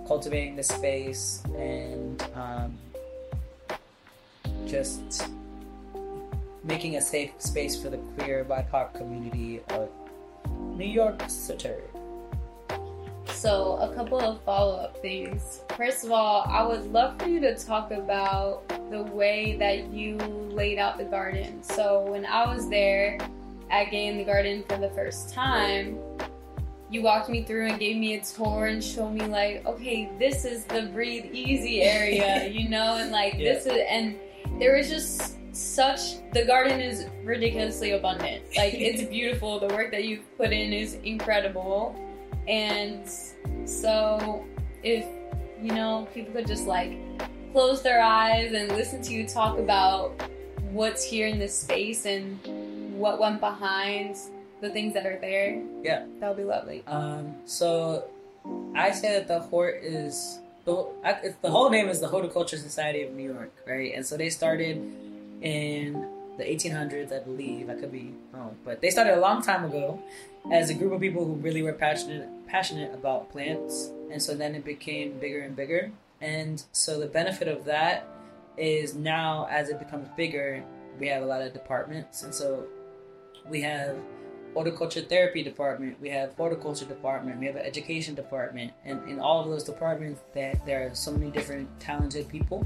cultivating the space and um, just making a safe space for the queer BIPOC community of New York City. So, a couple of follow up things. First of all, I would love for you to talk about the way that you laid out the garden. So, when I was there at Gay in the Garden for the first time, you walked me through and gave me a tour and showed me like, okay, this is the breathe easy area, you know, and like yeah. this is and there was just such the garden is ridiculously abundant. Like it's beautiful. The work that you've put in is incredible. And so, if you know, people could just like close their eyes and listen to you talk about what's here in this space and what went behind the things that are there. Yeah, that would be lovely. Um, so I say that the Hort is the the whole name is the Horticulture Society of New York, right? And so they started in the 1800s, I believe. I could be wrong, but they started a long time ago as a group of people who really were passionate passionate about plants, and so then it became bigger and bigger. And so the benefit of that is now as it becomes bigger, we have a lot of departments, and so we have horticulture therapy department, we have horticulture department, we have an education department, and in all of those departments, that there are so many different talented people,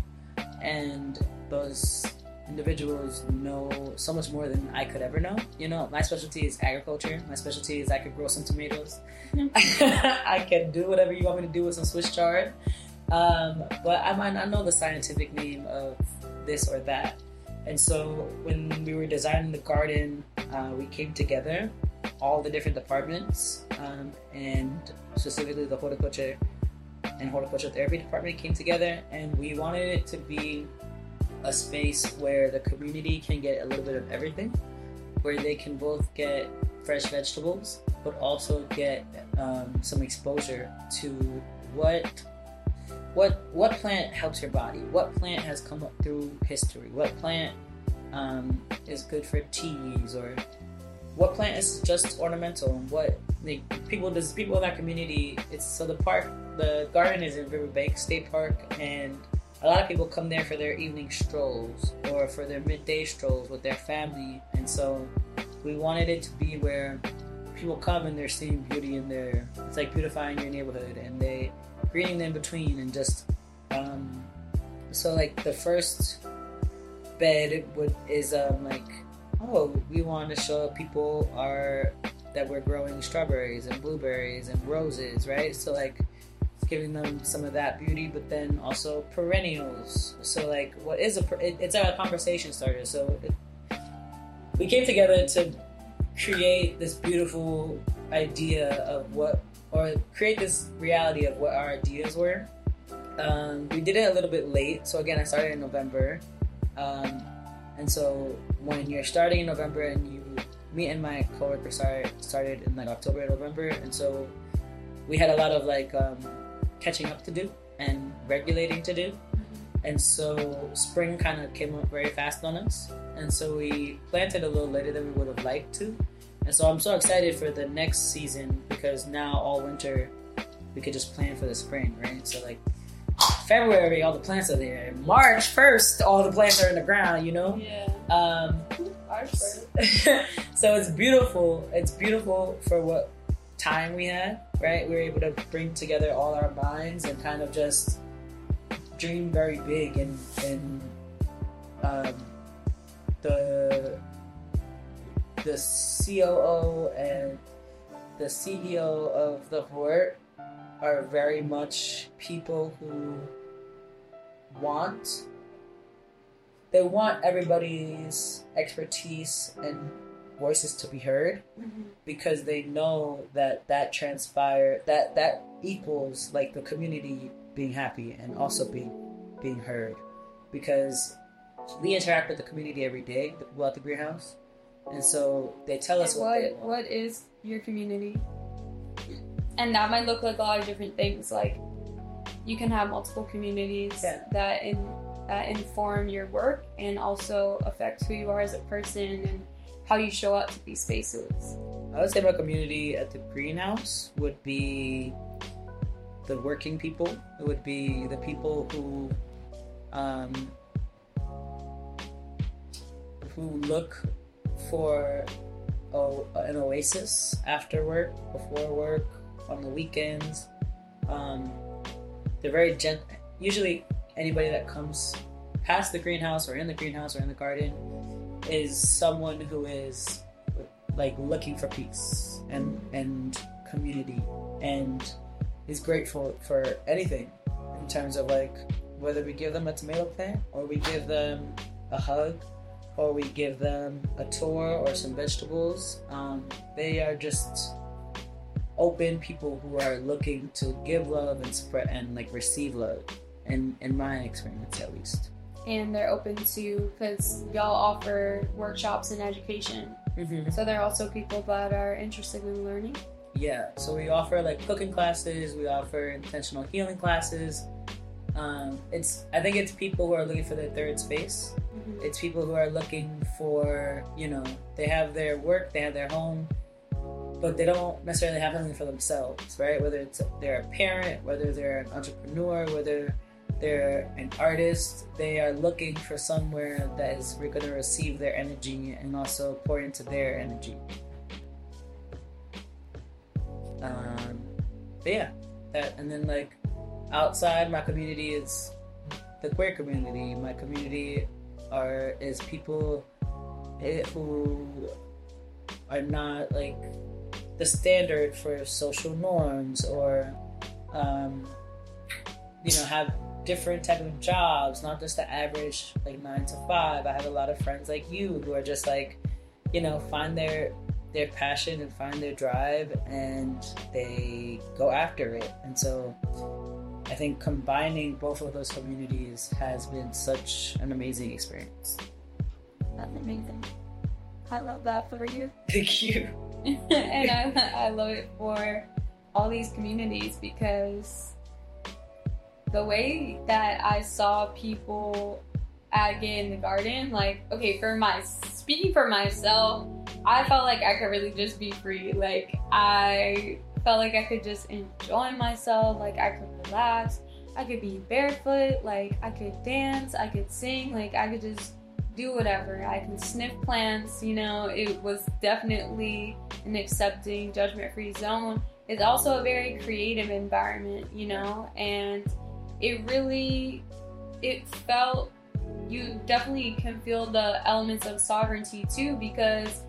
and those individuals know so much more than I could ever know. You know, my specialty is agriculture. My specialty is I could grow some tomatoes. I can do whatever you want me to do with some Swiss chard. Um, but I might not know the scientific name of this or that. And so when we were designing the garden, uh, we came together, all the different departments, um, and specifically the horticulture and horticulture therapy department came together, and we wanted it to be a space where the community can get a little bit of everything, where they can both get fresh vegetables but also get um, some exposure to what what what plant helps your body? What plant has come up through history? What plant um, is good for teas or what plant is just ornamental? And what like, people there's people in that community it's so the park the garden is in riverbank state park and a lot of people come there for their evening strolls or for their midday strolls with their family. And so we wanted it to be where people come and they're seeing beauty in there it's like beautifying your neighborhood and they greeting them between and just um so like the first bed would is um like oh we want to show people our that we're growing strawberries and blueberries and roses right? So like giving them some of that beauty but then also perennials. So like what is a per- it, it's a conversation starter. So it, we came together to create this beautiful idea of what or create this reality of what our ideas were. Um, we did it a little bit late. So again i started in november. Um, and so when you're starting in November and you me and my coworker started started in like October November and so we had a lot of like um, catching up to do and regulating to do and so spring kind of came up very fast on us and so we planted a little later than we would have liked to and so i'm so excited for the next season because now all winter we could just plan for the spring right so like February, all the plants are there. March 1st, all the plants are in the ground, you know? Yeah. Um, Ours first. so it's beautiful. It's beautiful for what time we had, right? We were able to bring together all our minds and kind of just dream very big and, and um, the the COO and the CEO of the Hort are very much people who want they want everybody's expertise and voices to be heard mm-hmm. because they know that that transpire that that equals like the community being happy and also being being heard because we interact with the community every day the people at the greenhouse and so they tell us And what, what want. what is your community? And that might look like a lot of different things. Like you can have multiple communities Yeah. that in that inform your work and also affect who you are as a person and how you show up to these spaces. I would say my community at the greenhouse would be the working people. It would be the people who um, who look for o- an oasis after work, before work, on the weekends. Um, they're very gent. Usually, anybody that comes past the greenhouse or in the greenhouse or in the garden is someone who is like looking for peace and and community and is grateful for anything in terms of like whether we give them a tomato plant or we give them a hug or we give them a tour or some vegetables um, they are just open people who are looking to give love and spread and like receive love in in my experience at least And they're open to because y'all offer workshops and education. So there are also people that are interested in learning. Yeah, so we offer like cooking classes, we offer intentional healing classes. Um, it's I think it's people who are looking for their third space. It's people who are looking for you know they have their work, they have their home, but they don't necessarily have something for themselves, right? Whether it's they're a parent, whether they're an entrepreneur, whether they're an artist, they are looking for somewhere that is we're going to receive their energy and also pour into their energy. Um, but yeah, that and then like outside my community is the queer community. My community are is people eh, who are not like the standard for social norms or um, you know have different type of jobs, not just the average like nine to five. I have a lot of friends like you who are just like you know find their their passion and find their drive and they go after it and so i think combining both of those communities has been such an amazing experience That's amazing. I love that for you. thank you and I, I love it for all these communities because the way that I saw people at Gay in the Garden, like, okay, for my speaking for myself, I felt like I could really just be free. Like, I felt like I could just enjoy myself, like, I could relax, I could be barefoot, like, I could dance, I could sing, like, I could just do whatever. I can sniff plants, you know, it was definitely an accepting, judgment free zone. It's also a very creative environment, you know, and it really it felt you definitely can feel the elements of sovereignty too because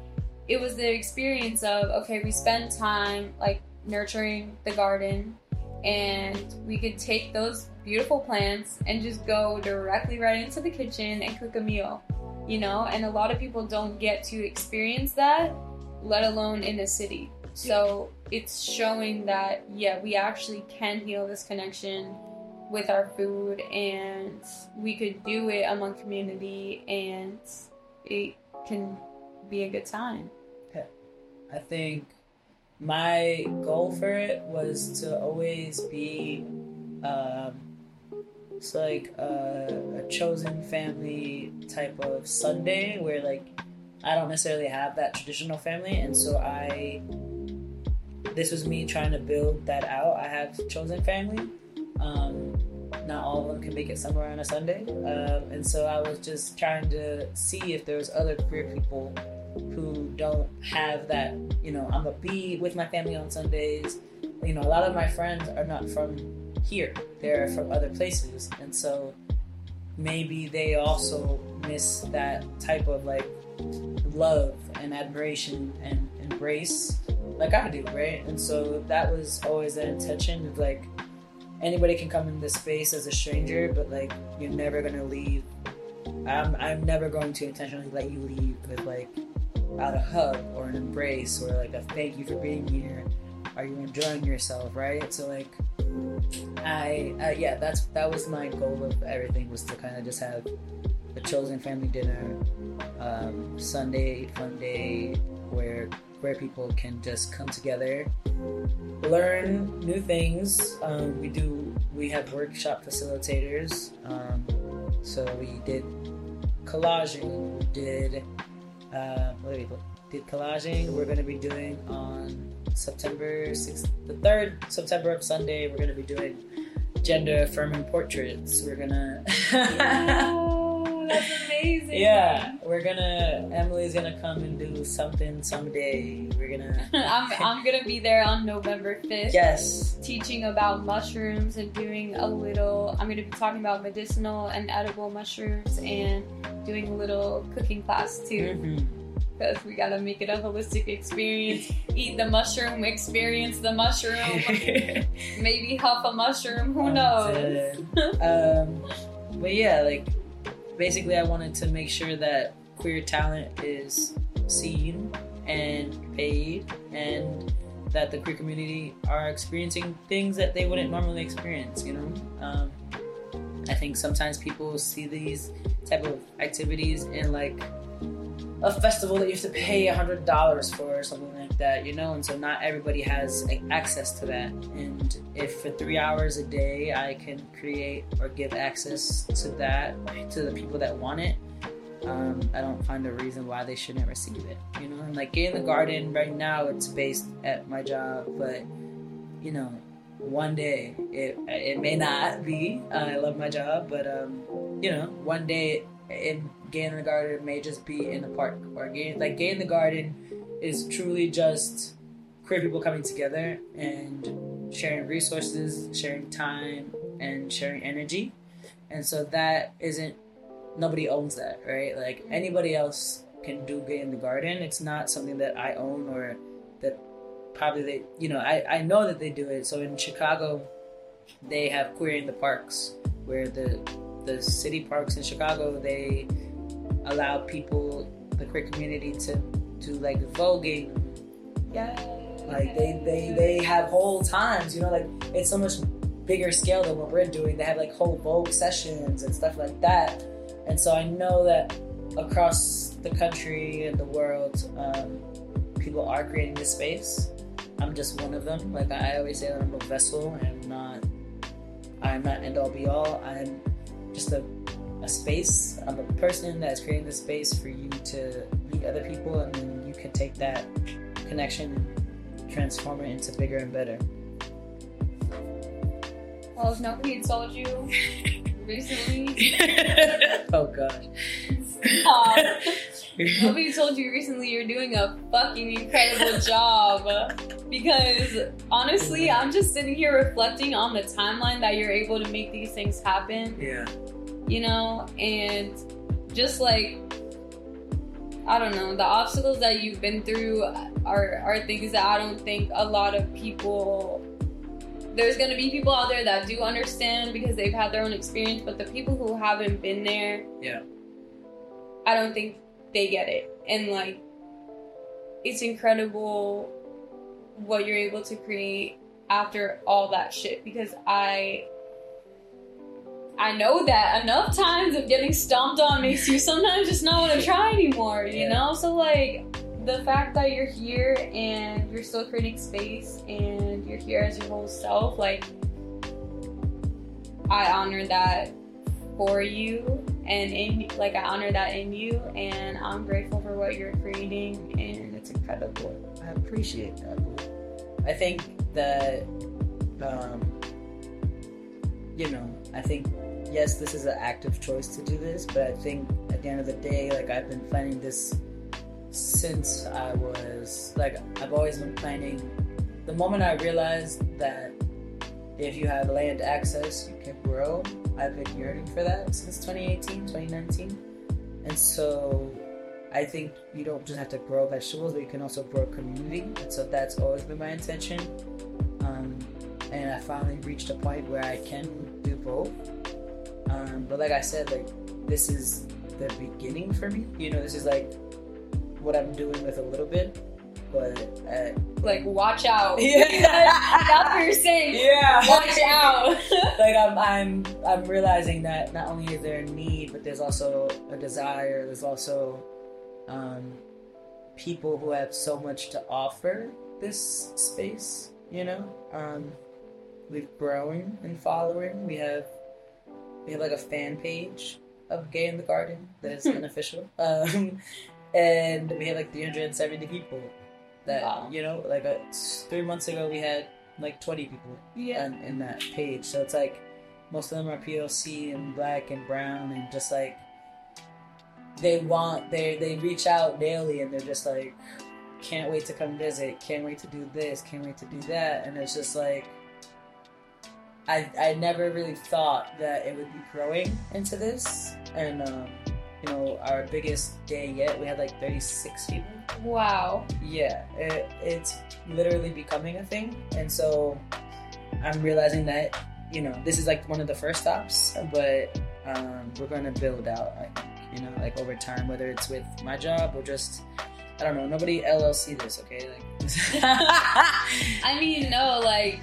it was the experience of okay we spend time like nurturing the garden and we could take those beautiful plants and just go directly right into the kitchen and cook a meal you know? And a lot of people don't get to experience that let alone in a city. So it's showing that yeah we actually can heal this connection with our food and we could do it among community and it can be a good time. I think my goal for it was to always be um, it's like a, a chosen family type of Sunday where like I don't necessarily have that traditional family and so I this was me trying to build that out. I have chosen family um, not all of them can make it somewhere on a Sunday, um, and so I was just trying to see if there was other queer people who don't have that. You know, I'm a be with my family on Sundays. You know, a lot of my friends are not from here; they're from other places, and so maybe they also miss that type of like love and admiration and embrace like I do, right? And so that was always the intention of like anybody can come in this space as a stranger, but like you're never gonna leave. I'm I'm never going to intentionally let you leave with like out a hug or an embrace or like a thank you for being here. Are you enjoying yourself, right? So like I uh, yeah, that's that was my goal of everything was to kind of just have a chosen family dinner, um, Sunday fun day where where people can just come together, learn new things. Um, we do we have workshop facilitators. Um, so we did collaging, we did uh, what did we did collaging. We're going to be doing on September 6th, the third September of Sunday. We're going to be doing gender affirming portraits. We're gonna. that's amazing. Yeah, we're gonna. Emily's gonna come and do something someday. We're gonna. I'm I'm gonna be there on November fifth. Yes. Teaching about mushrooms and doing a little. I'm gonna be talking about medicinal and edible mushrooms and doing a little cooking class too. Mhm. Because we gotta make it a holistic experience. Eat the mushroom, experience the mushroom, maybe huff a mushroom. Who knows? um, but yeah, like basically, I wanted to make sure that queer talent is seen and paid, and that the queer community are experiencing things that they wouldn't normally experience. You know, um, I think sometimes people see these type of activities in like a festival that you have to pay a hundred dollars for or something like that, you know, and so not everybody has access to that. And if for three hours a day I can create or give access to that to the people that want it, um, I don't find a reason why they shouldn't receive it. You know, and like in the garden right now, it's based at my job, but you know, one day it it may not be. I love my job, but um, you know, one day it Gay in the Garden may just be in the park or gay like Gay in the Garden is truly just queer people coming together and sharing resources, sharing time, and sharing energy. And so that isn't nobody owns that, right? Like anybody else can do Gay in the Garden. It's not something that I own or that probably they you know, I, I know that they do it. So in Chicago they have queer in the parks where the the city parks in Chicago they allow people, the queer community, to do like voguing. Yeah. Like they, they they have whole times, you know, like it's so much bigger scale than what we're doing. They have like whole Vogue sessions and stuff like that. And so I know that across the country and the world, um, people are creating this space. I'm just one of them. Like I always say, that I'm a vessel. I'm not. I'm not end all be all. I'm just a, a space. I'm a person that's creating the space for you to other people, and then you can take that connection and transform it into bigger and better. Well, if nobody told you recently, oh gosh. stop. Um, nobody told you recently you're doing a fucking incredible job. Because honestly, I'm just sitting here reflecting on the timeline that you're able to make these things happen, yeah. you know, and just like I don't know, the obstacles that you've been through are are things that I don't think a lot of people there's gonna be people out there that do understand because they've had their own experience, but the people who haven't been there, Yeah. I don't think they get it. And like, it's incredible what you're able to create after all that shit because I. I know that enough times of getting stomped on makes you sometimes just not want to try anymore, you Yeah. know? So, like, the fact that you're here and you're still creating space and you're here as your whole self, like, I honor that for you and in like I honor that in you and I'm grateful for what you're creating and it's incredible. I appreciate that. I think that, um, you know, I think yes, this is an active choice to do this, but I think at the end of the day, like I've been planning this since I was like I've always been planning. The moment I realized that if you have land access, you can grow. I've been yearning for that since 2018, 2019, and so I think you don't just have to grow vegetables, but you can also grow community. And so that's always been my intention. Um, and I finally reached a point where I can do both. Um, but like I said, like this is the beginning for me. You know, this is like what I'm doing with a little bit. But uh, Like watch out. Yeah. That's what you're saying. yeah, Watch out. like I'm, I'm, I'm realizing that not only is there a need, but there's also a desire. There's also um, people who have so much to offer this space. You know, um, we've grown in following. We have, we have like a fan page of Gay in the Garden that is unofficial, um, and we have like 370 people. That Wow. you know, like uh three months ago we had like 20 people yeah. in, in that page. So it's like most of them are POC and black and brown and just like they want they they reach out daily and they're just like can't wait to come visit, can't wait to do this, can't wait to do that, and it's just like I I never really thought that it would be growing into this, and um, you know our biggest day yet we had like 36 people Wow. yeah, it, it's literally becoming a thing, and so I'm realizing that you know this is like one of the first stops, but um, we're gonna build out. I think you know, like over time, whether it's with my job or just I don't know. Nobody LLC this, okay? Like, I mean, no, like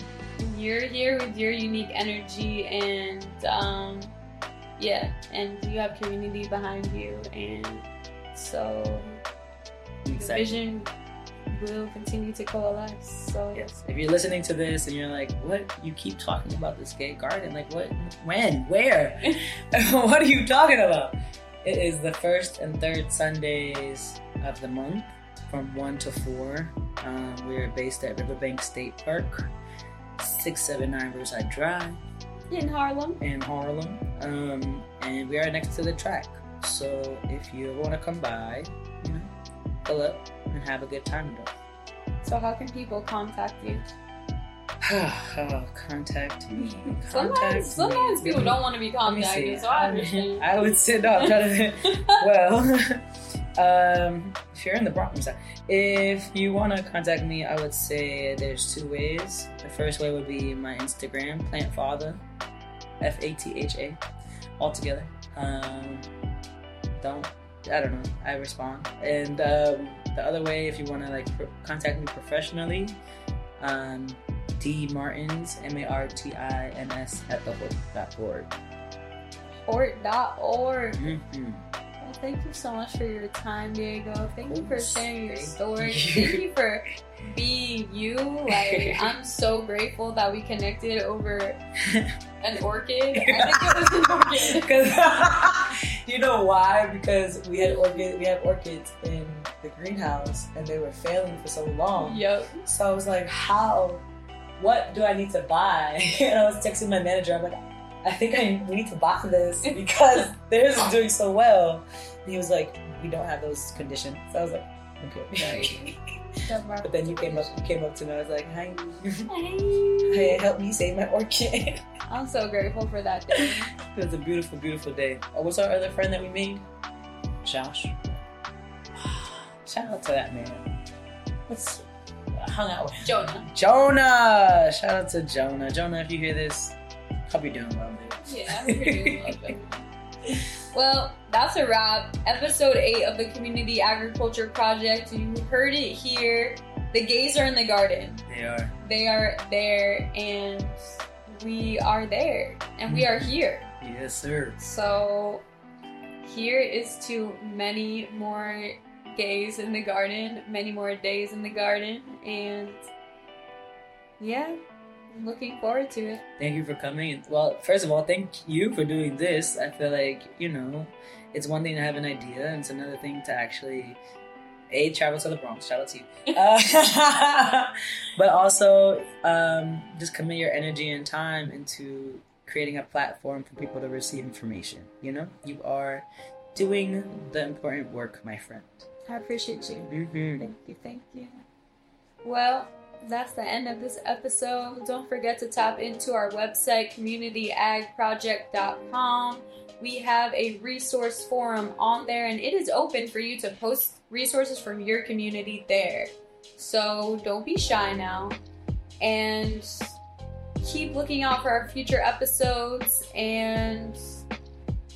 you're here with your unique energy and um yeah, and you have community behind you and so the Exactly. vision will continue to coalesce. So Yes. If you're listening to this and you're like, "What? You keep talking about this gay garden? Like, what? When? Where? what are you talking about?" It is the first and third Sundays of the month, from one to four. Um, we're based at Riverbank State Park, six seven nine Riverside Drive in Harlem. in Harlem, um, and we are next to the track. So if you want to come by, you know, pull up and have a good time with us. So how can people contact you? oh, contact me. Contact Sometimes, sometimes me. people don't want to be Let me see. contacted, so I understand. I would sit up. Try to, well, um, if you're in the Bronx, if you want to contact me, I would say there's two ways. The first way would be my Instagram, Plant Fatha, F A T H A, all together. Um, don't, I don't know. I respond. And um, the other way, if you want to like pro- contact me professionally, um, D Martins, M A R T I N S at the hort dot org. Hort.org. Mm-hmm. Thank you so much for your time, Diego. Thank you for sharing your story. Thank you for being you. Like, I'm so grateful that we connected over an orchid. I think it was an orchid. Because you know why? Because we had orchid, we have orchids in the greenhouse, and they were failing for so long. Yep. So I was like, how? What do I need to buy? And I was texting my manager. I'm like, I think I we need to buy this because theirs is doing so well. And he was like, we don't have those conditions. So I was like, okay. but then you came up, you came up to me. I was like, hi, hey, help me save my orchid. I'm so grateful for that day. It was a beautiful, beautiful day. Oh, what's our other friend that we made? Josh. Shout out to that man. What's uh, hung out with? Jonah. Jonah. Shout out to Jonah. Jonah, if you hear this, hope you're doing well, dude. Yeah, doing well. Well, that's a wrap. Episode 8 of the Community Agriculture Project. You heard it here. The gays are in the garden. They are. They are there, and we are there, and we are here. Yes, sir. So, here is to many more gays in the garden, many more days in the garden, and yeah, looking forward to it. Thank you for coming. Well, first of all, thank you for doing this. I feel like, you know, it's one thing to have an idea, and it's another thing to actually a travel to the Bronx. Shout out to you. Uh, but also, um, just commit your energy and time into creating a platform for people to receive information. You know, you are doing the important work, my friend. I appreciate you. Mm-hmm. Thank you, thank you. Well, that's the end of this episode. Don't forget to tap into our website, communityagproject.com. We have a resource forum on there, and it is open for you to post resources from your community there. So don't be shy now. And keep looking out for our future episodes. And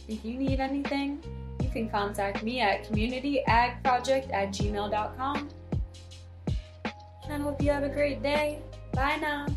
if you need anything, you can contact me at communityagproject at gmail.com. And I hope you have a great day. Bye now.